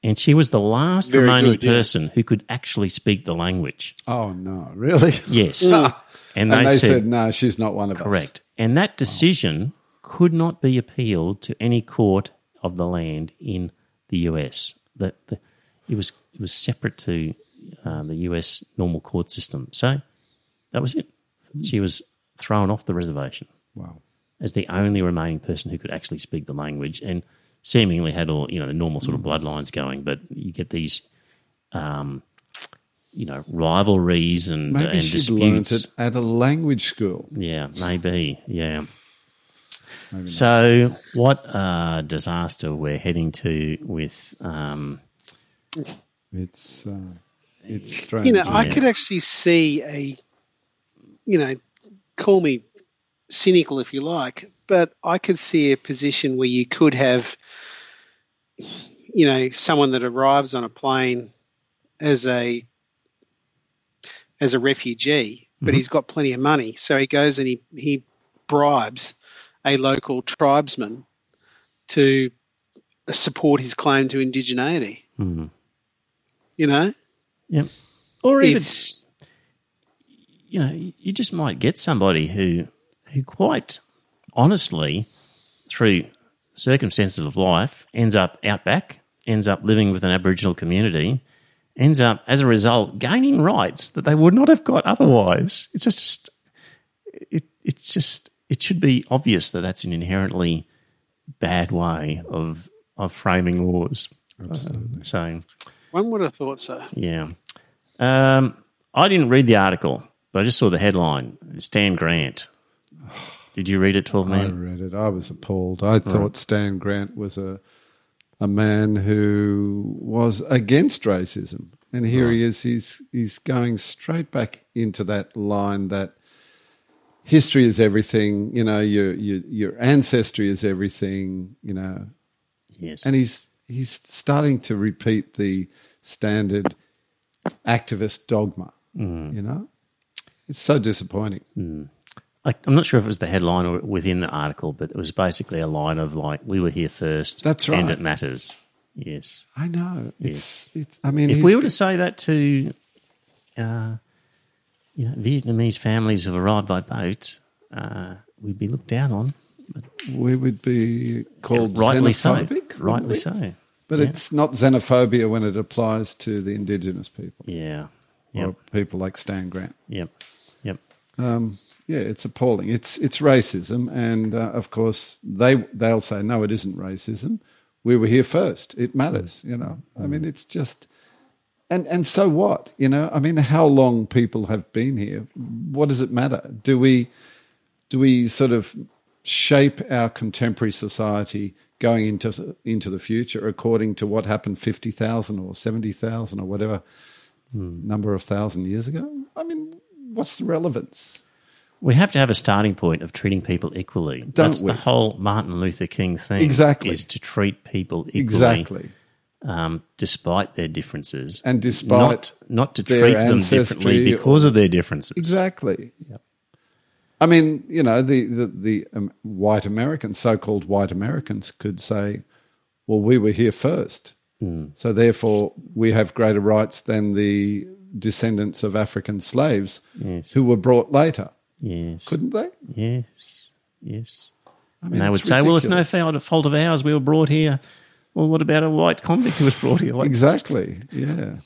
And she was the last Very remaining good, yeah. person who could actually speak the language. Oh no, really? Yes. *laughs* Mm. And And they, they said, said, no, she's not one of us. correct. And that decision could not be appealed to any court of the land in the US. That the, it was it was separate to uh, the US normal court system. So that was it. She was thrown off the reservation Wow. as the only remaining person who could actually speak the language and seemingly had all you know the normal sort of Mm. bloodlines going. But you get these. Um, you know, rivalries and, Maybe and disputes. it at a language school. Yeah, maybe. Yeah. Maybe So, what uh, disaster we're heading to with? Um, It's uh, it's strange. You know, I Yeah. could actually see a, you know, call me cynical if you like, but I could see a position where you could have, you know, someone that arrives on a plane as a as a refugee, but he's got plenty of money, so he goes and he he bribes a local tribesman to support his claim to indigeneity. hmm. You know, Yep. Or even it's you know, you just might get somebody who who quite honestly, through circumstances of life, ends up out back, ends up living with an Aboriginal community, ends up as a result gaining rights that they would not have got otherwise. It's just it it's just it should be obvious that that's an inherently bad way of of framing laws. Absolutely. So one would have thought so. yeah. Um, I didn't read the article, but I just saw the headline Stan Grant. Did you read it, 12 I read it. I was appalled. I thought Stan Grant was a a man who was against racism, and here he is. He's he's going straight back into that line that history is everything. You know, your your your ancestry is everything. You know, Yes. and he's he's starting to repeat the standard activist dogma. You know, it's so disappointing. I, I'm not sure if it was the headline or within the article, but it was basically a line of like, we were here first. That's right, And it matters. Yes. I know. It's, it's I mean, If we were to say that to uh, you know, Vietnamese families who've arrived by boat, uh, we'd be looked down on. we would be called rightly so. xenophobic. wouldn't Rightly we? so. But Yeah. it's not xenophobia when it applies to the indigenous people Yeah. or people like Stan Grant. Yep. Yep. Um, yeah, it's appalling. It's it's racism, and uh, of course they they'll say no, it isn't racism. We were here first. It matters, you know. I mean, it's just, and and so what? You know, I mean, how long people have been here? What does it matter? Do we do we sort of shape our contemporary society going into into the future according to what happened fifty thousand or seventy thousand or whatever hmm. number of thousand years ago? I mean, what's the relevance? We have to have a starting point of treating people equally. That's we? the whole Martin Luther King thing. Exactly. Is to treat people equally. Exactly. Um, despite their differences. And despite not, not to treat them differently because of their differences. Exactly. I mean, you know, the the, the um, white Americans, so-called white Americans, could say, "Well, we were here first, so therefore we have greater rights than the descendants of African slaves Yes. who were brought later." Yes. Couldn't they? Yes. Yes. I mean, And they would it's say, well, it's no fault of ours. We were brought here Well, what about a white convict who was brought here? Like, Exactly. Yeah.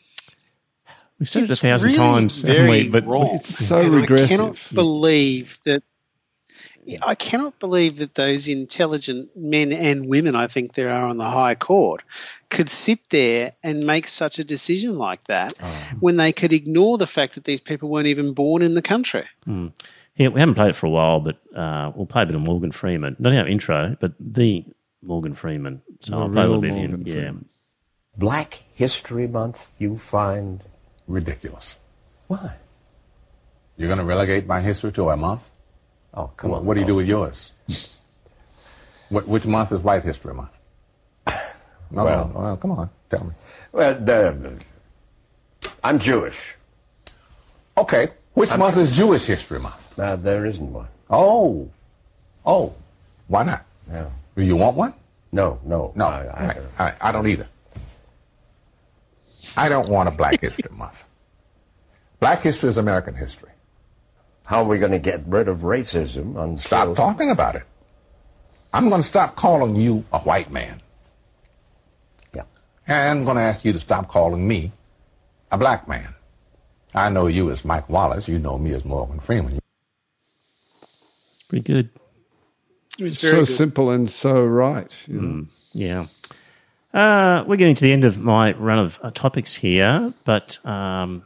We've said it a thousand really times, haven't very we? But wrong. It's so And regressive. I cannot believe that. I cannot believe that those intelligent men and women, I think there are on the High Court, could sit there and make such a decision like that when they could ignore the fact that these people weren't even born in the country. Yeah, we haven't played it for a while, but uh, we'll play a bit of Morgan Freeman. Not our intro, but the Morgan Freeman. So The I'll play a little real bit of him. Morgan Yeah. Black History Month you find ridiculous. why? You're going to relegate my history to a month? Oh, come What, on. what do you Paul. do with yours? *laughs* what, which month is White History Month? *laughs* No, Well- no, well, come on, tell me. Well, the, I'm Jewish. Okay, which month is Jewish History Month? Uh, there isn't one. Oh, oh, why not? No, Do you want one? no, no. No, I, I, right, I, I don't either. I don't want a Black *laughs* History Month. Black history is American history. How are we going to get rid of racism? Until, Stop talking about it. I'm going to stop calling you a white man. Yeah. And I'm going to ask you to stop calling me a black man. I know you as Mike Wallace. You know me as Morgan Freeman. Pretty good. It was So good. simple and so right. You know? Yeah. Uh, we're getting to the end of my run of uh, topics here, but um,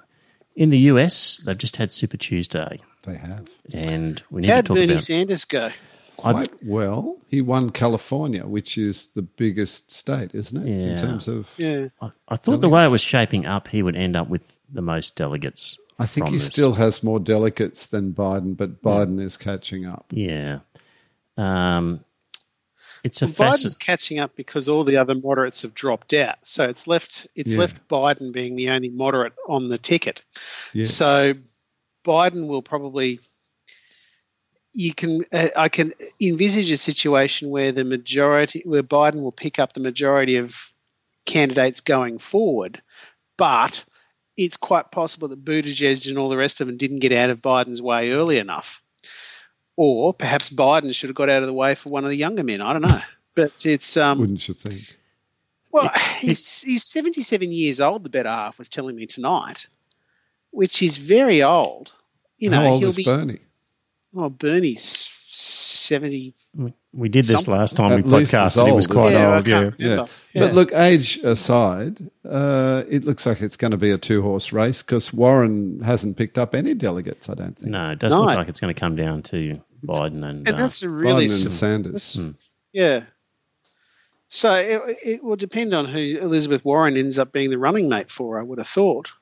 in the US, they've just had Super Tuesday, They have. and we need How'd to talk Bernie about. Sanders go? I- Quite well. He won California, which is the biggest state, isn't it? Yeah. In terms of. Yeah. I, I thought the way it was shaping up, he would end up with the most delegates. I think from he this. still has more delegates than Biden, but Biden is catching up. Yeah. Um, it's a Well, fascinating. Biden's catching up because all the other moderates have dropped out. So it's left it's Yeah. left Biden being the only moderate on the ticket. Yeah. So Biden will probably you can uh, I can envisage a situation where the majority where Biden will pick up the majority of candidates going forward, but it's quite possible that Buttigieg and all the rest of them didn't get out of Biden's way early enough. Or perhaps Biden should have got out of the way for one of the younger men. I don't know. *laughs* But it's um, Wouldn't you think? well, he's he's seventy seven years old. The better half was telling me tonight, which is very old. You know, How old he'll is be. Bernie? Well, Bernie's seventy. We, we did this Some- last time At we least as podcasted. He was quite Yeah, old. Yeah. Yeah. Yeah. But look, age aside, uh, it looks like it's going to be a two horse race because Warren hasn't picked up any delegates, I don't think. No, it doesn't look No. like it's going to come down to Biden and. And uh, that's a really Biden and Sanders. that's- yeah. So it, it will depend on who Elizabeth Warren ends up being the running mate for. I would have thought.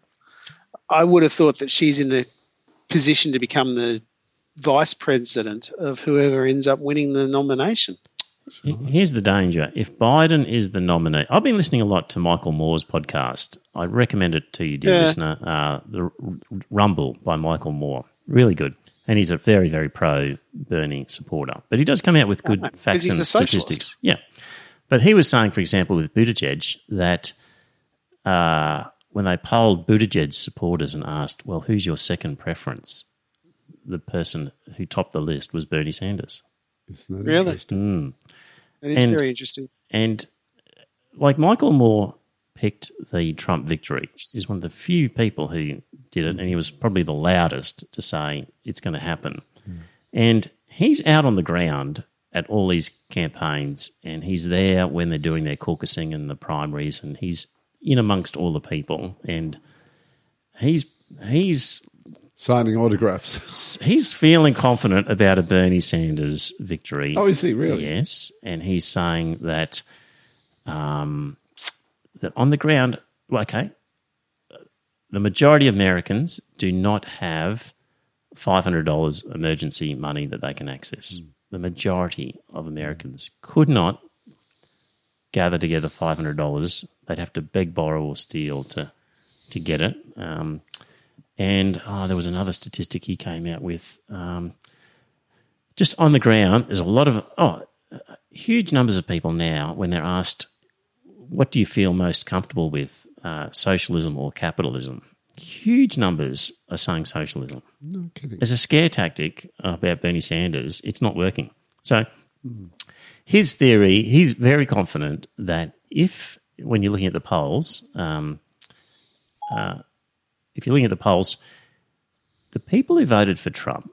I would have thought that she's in the position to become the vice president of whoever ends up winning the nomination. Here's the danger. If Biden is the nominee, I've been listening a lot to Michael Moore's podcast. I recommend it to you, dear Yeah. listener. Uh, the R- Rumble by Michael Moore. Really good. And he's a very, very pro Bernie supporter. But he does come out with good Right, facts and statistics. Yeah. But he was saying, for example, with Buttigieg, that uh, when they polled Buttigieg's supporters and asked, well, who's your second preference? The person who topped the list was Bernie Sanders. Isn't that Really? interesting? Hmm. That is And- very interesting. And like Michael Moore picked the Trump victory, He's one of the few people who did it, and he was probably the loudest to say it's going to happen. Hmm. And he's out on the ground at all these campaigns, and he's there when they're doing their caucusing and the primaries, and he's in amongst all the people, and he's he's Signing autographs. *laughs* he's feeling confident about a Bernie Sanders victory. Oh, is he really? Yes, and he's saying that um, that on the ground, well, okay, the majority of Americans do not have five hundred dollars emergency money that they can access. The majority of Americans could not gather together five hundred dollars. They'd have to beg, borrow, or steal to to get it. Um, and oh, there was another statistic he came out with. Um, just on the ground, there's a lot of oh, huge numbers of people now when they're asked, "What do you feel most comfortable with, uh, socialism or capitalism?" Huge numbers are saying socialism. No kidding. As a scare tactic about Bernie Sanders, it's not working. So his theory, he's very confident that if when you're looking at the polls, um, uh, if you're looking at the polls, the people who voted for Trump,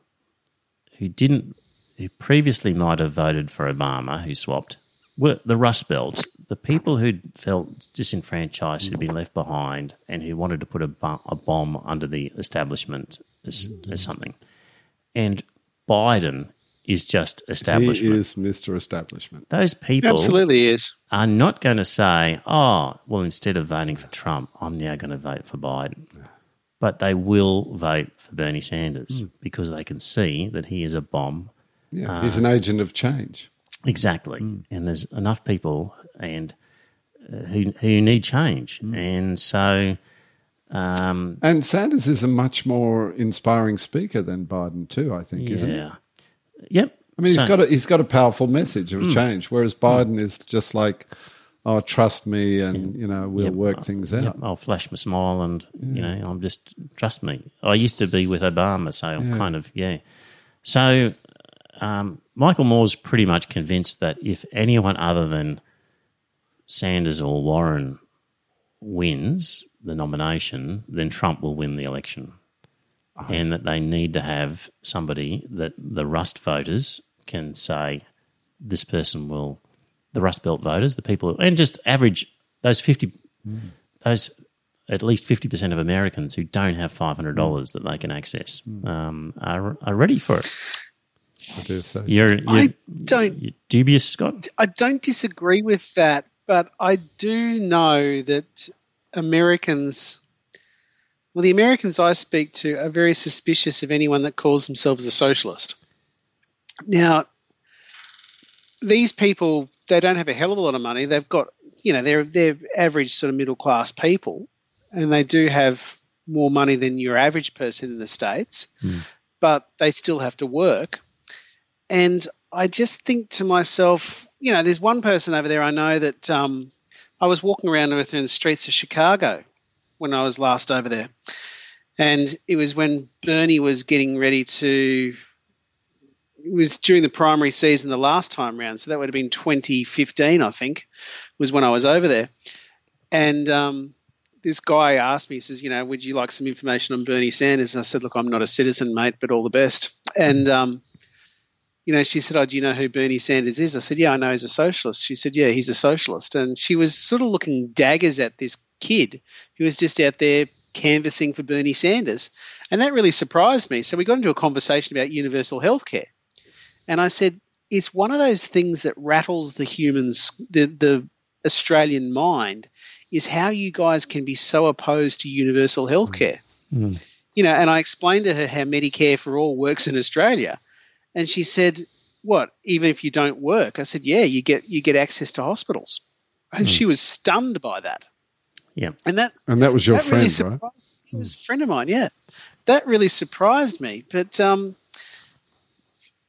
who didn't, who previously might have voted for Obama, who swapped, were the Rust Belt, the people who felt disenfranchised, who'd been left behind, and who wanted to put a, bu- a bomb under the establishment as, as something. And Biden is just establishment. He establishment. is Mr. Establishment. Those people Absolutely is. are not going to say, oh, well, instead of voting for Trump, I'm now going to vote for Biden. But they will vote for Bernie Sanders hmm. because they can see that he is a bomb. Yeah, uh, he's an agent of change. Exactly. Hmm. And there's enough people and uh, who, who need change. Hmm. And so, um, And Sanders is a much more inspiring speaker than Biden, too. I think, isn't he? yeah. Yep. I mean, So- he's got a, he's got a powerful message of change, whereas Biden is just like, "Oh, trust me, and you know we'll Yep. work things out." Yep, I'll flash my smile and, you know, I'm just, trust me. I used to be with Obama, so I'm kind of, yeah. So um, Michael Moore's pretty much convinced that if anyone other than Sanders or Warren wins the nomination, then Trump will win the election. And that they need to have somebody that the Rust voters can say, this person will, the Rust Belt voters, the people, and just average those 50, those at least 50% of Americans who don't have $500 that they can access um, are, are ready for it. I dare say. You're, you're, I don't you're dubious, Scott? I don't disagree with that, but I do know that Americans, well, the Americans I speak to are very suspicious of anyone that calls themselves a socialist. Now, these people, they don't have a hell of a lot of money. They've got, you know, they're they're average sort of middle class people, and they do have more money than your average person in the states, but they still have to work. And I just think to myself, you know, there's one person over there I know that um, I was walking around with her in the streets of Chicago when I was last over there. And it was when Bernie was getting ready to, it was during the primary season the last time round. So that would have been 2015, I think, was when I was over there. And um, this guy asked me, he says, you know, would you like some information on Bernie Sanders? And I said, look, I'm not a citizen, mate, but all the best. And, um, you know, she said, Oh, do you know who Bernie Sanders is? I said, Yeah, I know he's a socialist. She said, Yeah, he's a socialist. And she was sort of looking daggers at this kid who was just out there canvassing for Bernie Sanders. And that really surprised me. So we got into a conversation about universal health care. And I said, It's one of those things that rattles the humans, the, the Australian mind, is how you guys can be so opposed to universal mm. health care. Mm. You know, and I explained to her how Medicare for all works in Australia. And she said, "What? Even if you don't work?" I said, "Yeah, you get you get access to hospitals." And mm. she was stunned by that. Yeah. And that And that was your that friend, really right? surprised He was a friend of mine, yeah. That really surprised me. But um,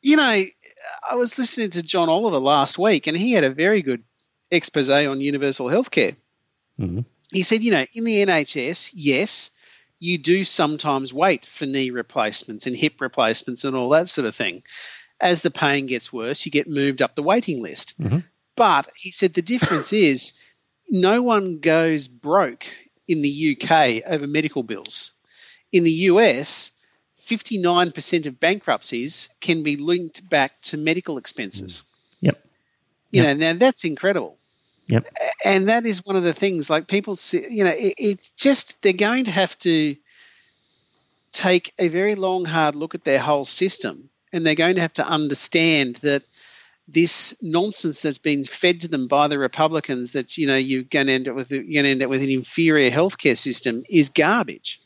you know, I was listening to John Oliver last week, and he had a very good expose on universal healthcare. Mhm. He said, you know, in the NHS, yes, you do sometimes wait for knee replacements and hip replacements and all that sort of thing. As the pain gets worse, you get moved up the waiting list. But he said the difference *coughs* is no one goes broke in the UK over medical bills. In the US, 59% of bankruptcies can be linked back to medical expenses. Mm. Yep. You know, now that's incredible. Yep. And that is one of the things, like people, see, you know, it, it's just they're going to have to take a very long, hard look at their whole system, and they're going to have to understand that this nonsense that's been fed to them by the Republicans that you know you're going to end up with you're going to end up with an inferior healthcare system is garbage.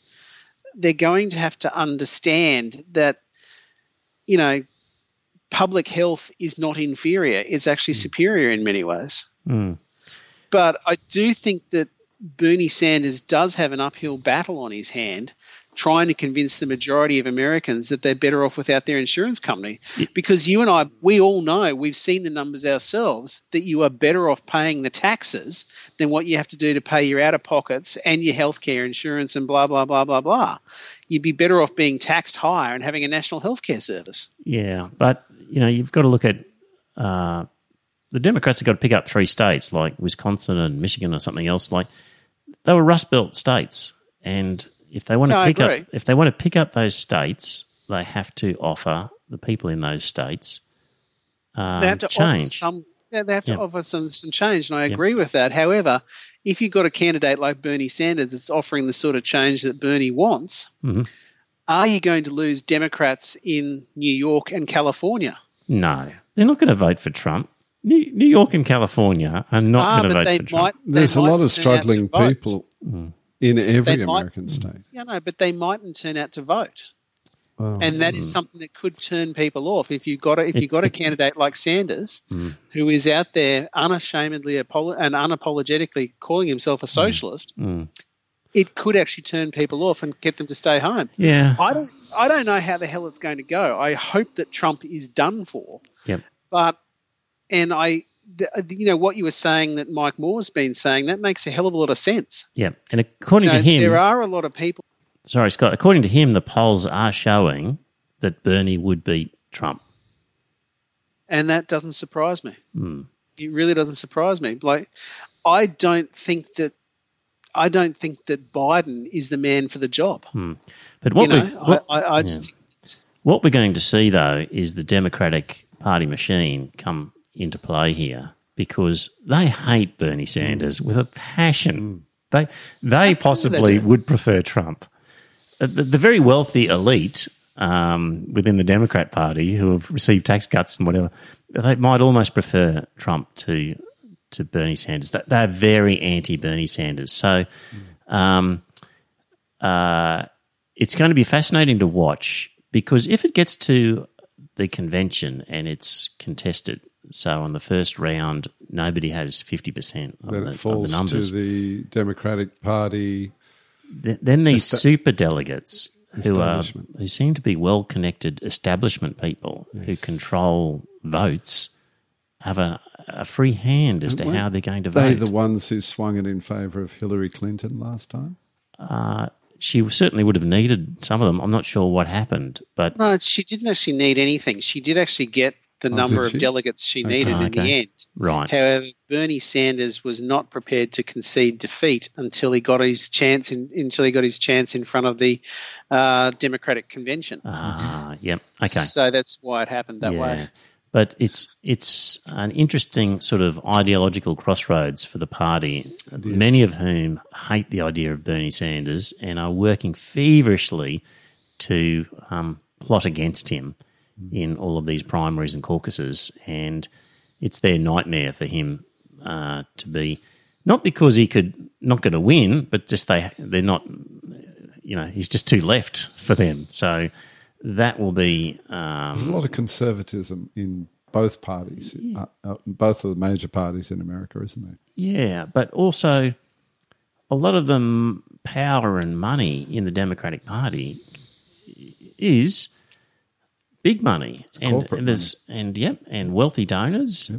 They're going to have to understand that you know public health is not inferior; it's actually superior in many ways. Mm. But I do think that Bernie Sanders does have an uphill battle on his hand trying to convince the majority of Americans that they're better off without their insurance company. Because you and I, we all know, we've seen the numbers ourselves, that you are better off paying the taxes than what you have to do to pay your out of pockets and your healthcare insurance and blah, blah, blah, blah, blah. You'd be better off being taxed higher and having a national healthcare service. Yeah, but you know you've got to look at uh, the Democrats have got to pick up three states like Wisconsin and Michigan or something else. Like they were Rust Belt states, and if they want No, to I pick up if they want to pick up those states, they have to offer the people in those states um, they have to offer change. some. Yeah, they have to Yeah. offer some, some change, and I agree with that. However, if you've got a candidate like Bernie Sanders that's offering the sort of change that Bernie wants, Mhm. are you going to lose Democrats in New York and California? No, they're not going to vote for Trump. New, New York and California are not ah, going to vote they for Trump. might. they There's a lot of turn out to struggling vote. people in every They might- American mm. state. Yeah, no, but they mightn't turn out to vote. Oh. and that is something that could turn people off if you got a, if you got a *laughs* candidate like Sanders mm. who is out there unashamedly apolo- and unapologetically calling himself a mm. socialist. It could actually turn people off and get them to stay home. Yeah. I don't I don't know how the hell it's going to go. I hope that Trump is done for, Yep. but and I the, you know what you were saying that Mike Moore's been saying that makes a hell of a lot of sense. Yeah. And according You know, to him, there are a lot of people sorry, Scott, according to him, the polls are showing that Bernie would beat Trump. and that doesn't surprise me. Hmm. It really doesn't surprise me. Like, I don't think that I don't think that Biden is the man for the job. But what, you know, we, what, I, I, I just think what we're going to see, though, is the Democratic Party machine come into play here because they hate Bernie Sanders with a passion. They, they possibly do. would prefer Trump. Uh, The, the very wealthy elite um, within the Democrat Party who have received tax cuts and whatever, they might almost prefer Trump to to Bernie Sanders. They- They're very anti Bernie Sanders. So um, uh, it's going to be fascinating to watch because if it gets to the convention and it's contested, so on the first round, nobody has 50% of, Then the, it of the falls to the Democratic Party. Th- then these super delegates who are who seem to be well connected establishment people who control votes have a, a free hand as to how they're going to They vote. They the ones who swung it in favour of Hillary Clinton last time. Uh, she certainly would have needed some of them. I'm not sure what happened, but no, she didn't actually need anything. She did actually get the number Oh, did of delegates she needed in the end. right. However, Bernie Sanders was not prepared to concede defeat until he got his chance in until he got his chance in front of the uh, Democratic convention. Ah, yep. Okay. So that's why it happened that way. But it's it's an interesting sort of ideological crossroads for the party, many of whom hate the idea of Bernie Sanders and are working feverishly to um, plot against him in all of these primaries and caucuses. And it's their nightmare for him uh, to be, not because he could not going to win, but just they they're not, you know, he's just too left for them. So that will be. Um, There's a lot of conservatism in both parties, uh, uh, both of the major parties in America, isn't there? Yeah, but also a lot of the power and money in the Democratic Party is big money, and, corporate and there's and yep, and wealthy donors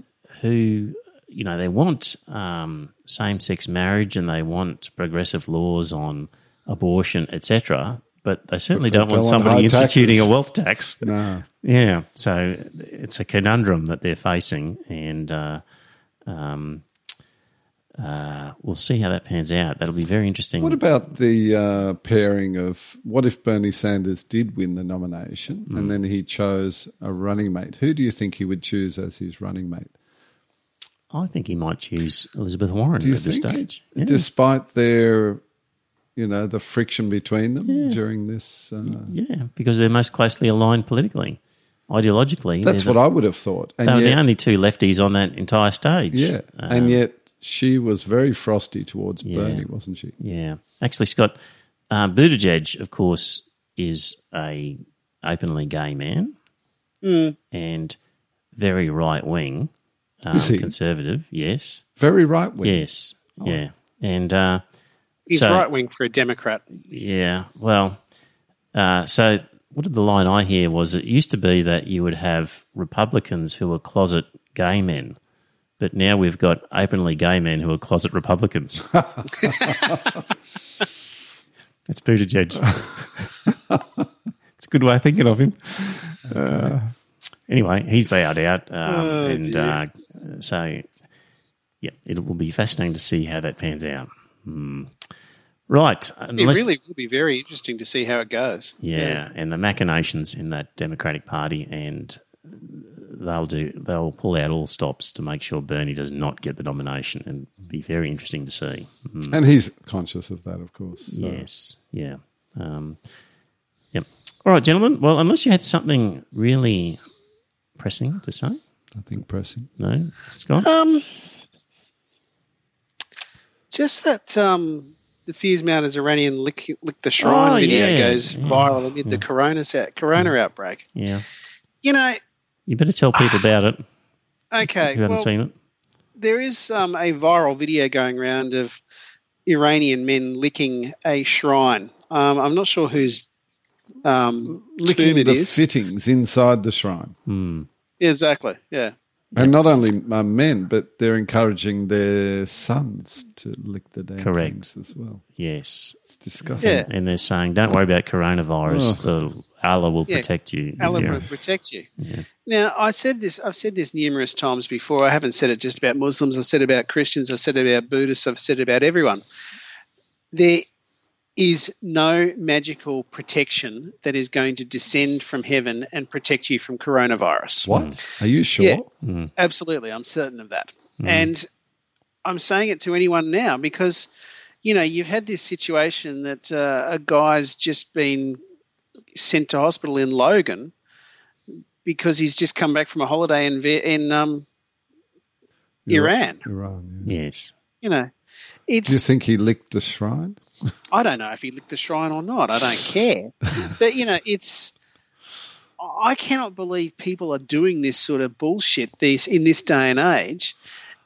who you know they want um, same-sex marriage and they want progressive laws on abortion, etc. But they certainly But they don't want don't want somebody instituting taxes. a wealth tax. *laughs* No. Yeah, so it's a conundrum that they're facing, and uh, um, uh, we'll see how that pans out. That'll be very interesting. What about the uh, pairing of what if Bernie Sanders did win the nomination Hmm. and then he chose a running mate? Who do you think he would choose as his running mate? I think he might choose Elizabeth Warren at this stage. Yeah. despite their, you know, the friction between them during this? Uh, yeah, because they're most closely aligned politically, ideologically. that's they're what the, I would have thought. And They were yet, the only two lefties on that entire stage. yeah, Um, and yet she was very frosty towards Yeah. Bernie, wasn't she? Yeah, actually, Scott uh, Buttigieg, of course, is a openly gay man and very right wing, um, conservative. Yes, Very right wing. yes, yeah, and uh, He's So- right wing for a Democrat. yeah. Well, uh, so what did the line I hear was it used to be that you would have Republicans who were closet gay men. But now we've got openly gay men who are closet Republicans. *laughs* That's Buttigieg. it's a good way of thinking of him. Uh, anyway, he's bowed out, um, Oh, and uh, so, yeah, it will be fascinating to see how that pans out. Hmm. Right. It really will be very interesting to see how it goes. yeah, and the machinations in that Democratic Party, and they'll do they'll pull out all stops to make sure Bernie does not get the nomination, and be very interesting to see. Mm. And he's conscious of that, of course. so- Yes, yeah, um, yep. All right, gentlemen. Well, unless you had something really pressing to say, Nothing pressing. no, Scott. Um, just that um, the Fears Mountains Iranian lick, lick the shrine Oh, video yeah, goes yeah, viral amid the corona set, corona outbreak. Yeah, You know, you better tell people about it okay, you haven't well, seen it. there is um, a viral video going around of Iranian men licking a shrine. Um, I'm not sure whose um, Licking tomb it the is. fittings inside the shrine. Hmm. exactly. Yeah. And not only uh, men, but they're encouraging their sons to lick the damn Correct. things as well. Yes, It's disgusting. Yeah. and they're saying, "Don't worry about coronavirus. The Allah will Yeah, protect you." Allah Yeah. will protect you. Now, I said this. I've said this numerous times before. I haven't said it just about Muslims. I've said it about Christians. I've said it about Buddhists. I've said it about everyone. There is no magical protection that is going to descend from heaven and protect you from coronavirus. What? Are you sure? Yeah. Absolutely, I'm certain of that. And I'm saying it to anyone now because, you know, you've had this situation that uh, a guy's just been sent to hospital in Logan because he's just come back from a holiday in in um, Iran. Iran. Yeah. Yes. You know, it's. Do you think he licked the shrine? I don't know if he licked the shrine or not. I don't care. *laughs* but you know, it's. I cannot believe people are doing this sort of bullshit this in this day and age,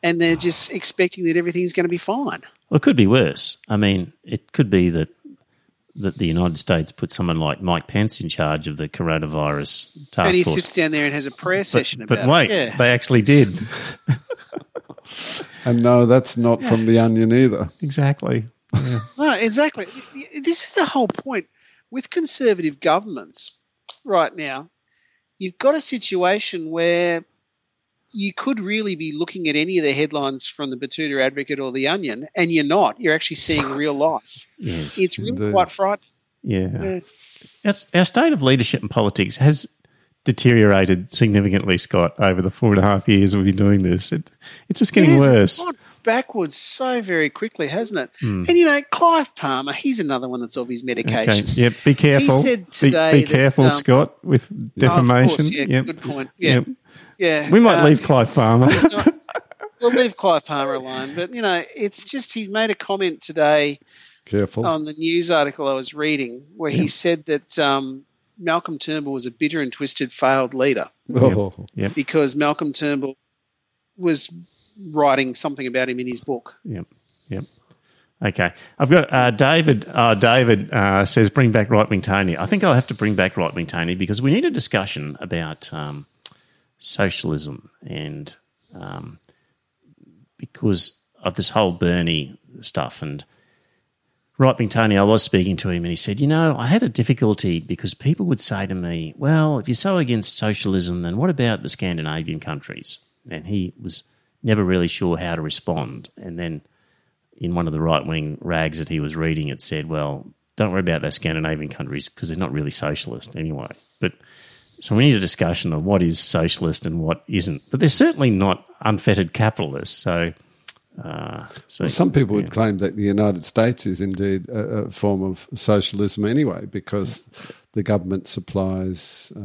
and they're just expecting that everything's going to be fine. Well, it could be worse. I mean, it could be that that the United States put someone like Mike Pence in charge of the coronavirus task and he force. sits down there and has a prayer session but about wait, it. Yeah. they actually did And no, that's not from the onion either. exactly. *laughs* No, exactly. This is the whole point with conservative governments right now. You've got a situation where you could really be looking at any of the headlines from the Betoota Advocate or the Onion, and you're not. You're actually seeing real life. Yes. It's really Indeed. quite frightening. yeah. Yeah. Our, our state of leadership in politics has deteriorated significantly, Scott, over the four and a half years we've been doing this. It, it's just getting Yes, worse. It's gone backwards so very quickly, hasn't it? Hmm. And you know, Clive Palmer, he's another one that's off his Okay. medication. Yep. Be careful. He said Be- today be, that, careful, um, Scott, with Oh, defamation. of course, yeah, Yep. good point. Yeah, Yep. yeah. We might uh, leave Clive Palmer. Not- *laughs* we'll leave Clive Palmer alone. But you know, it's just he made a comment today Careful. on the news article I was reading where he said that um, Malcolm Turnbull was a bitter and twisted failed leader oh. because Malcolm Turnbull was writing something about him in his book. Yep. Yep. Okay. I've got uh, David. Uh, David uh, says, bring back right wing Tony. I think I'll have to bring back right wing Tony because we need a discussion about um, socialism and um, because of this whole Bernie stuff. And right wing Tony, I was speaking to him and he said, You know, I had a difficulty because people would say to me, Well, if you're so against socialism, then what about the Scandinavian countries? And he was never really sure how to respond. And then in one of the right wing rags that he was reading, it said, well, don't worry about those Scandinavian countries because they're not really socialist anyway. But so we need a discussion of what is socialist and what isn't. But they're certainly not unfettered capitalists. So, uh, so Well, some people yeah. would claim that the United States is indeed a, a form of socialism anyway, because the government supplies uh,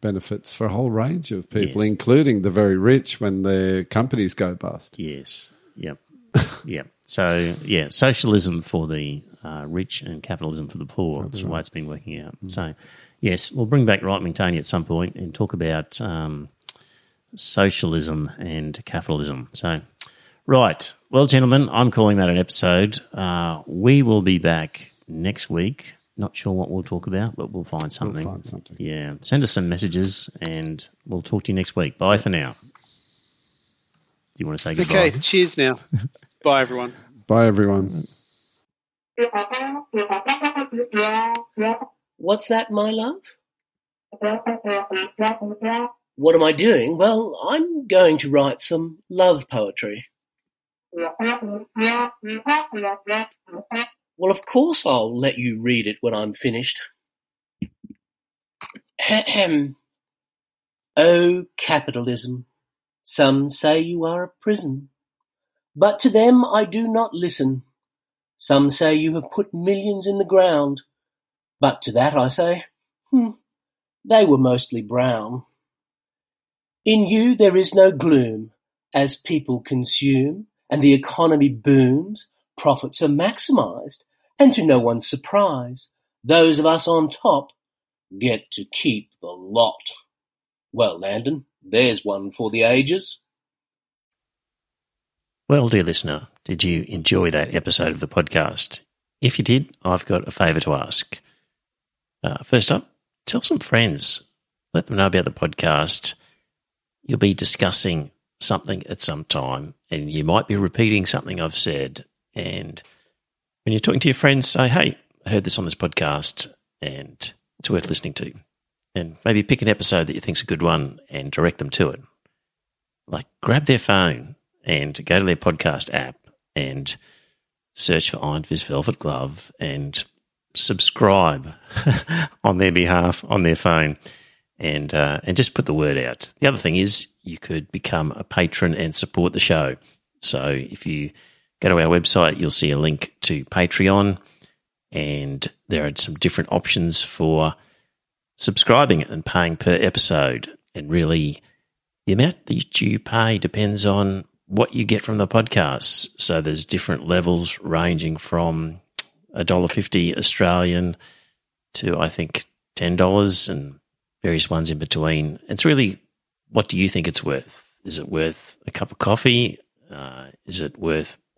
benefits for a whole range of people, Yes. including the very rich when their companies go bust. Yes. Yep. *laughs* yep. So yeah, socialism for the uh, rich and capitalism for the poor. That's the way it's been working out. So yes, we'll bring back right wing Tony at some point and talk about um, socialism and capitalism. So right, well, gentlemen, I'm calling that an episode. Uh, we will be back next week. Not sure what we'll talk about, but we'll find something. find something. Yeah, send us some messages, and we'll talk to you next week. Bye for now. Do you want to say goodbye? Okay, cheers now. *laughs* Bye, everyone. Bye, everyone. What's that, my love? What am I doing? Well, I'm going to write some love poetry. Well, of course I'll let you read it when I'm finished. Ahem. Oh, capitalism, some say you are a prison, but to them I do not listen. Some say you have put millions in the ground, but to that I say, hmm, they were mostly brown. In you there is no gloom, as people consume and the economy booms, profits are maximized, and to no one's surprise, those of us on top get to keep the lot. Well, Landon, there's one for the ages. Well, dear listener, did you enjoy that episode of the podcast? If you did, I've got a favour to ask. Uh, first up, tell some friends. Let them know about the podcast. You'll be discussing something at some time, and you might be repeating something I've said. And when you're talking to your friends, say, hey, I heard this on this podcast, and it's worth listening to. And maybe pick an episode that you think's a good one and direct them to it. Like grab their phone and go to their podcast app and search for Iron Fist Velvet Glove and subscribe *laughs* on their behalf on their phone and uh, and just put the word out. The other thing is you could become a patron and support the show. So if you go to our website, you'll see a link to Patreon, and there are some different options for subscribing and paying per episode. And really, the amount that you pay depends on what you get from the podcast. So there's different levels ranging from a dollar fifty Australian to I think ten dollars and various ones in between. It's really what do you think it's worth? Is it worth a cup of coffee? Uh, is it worth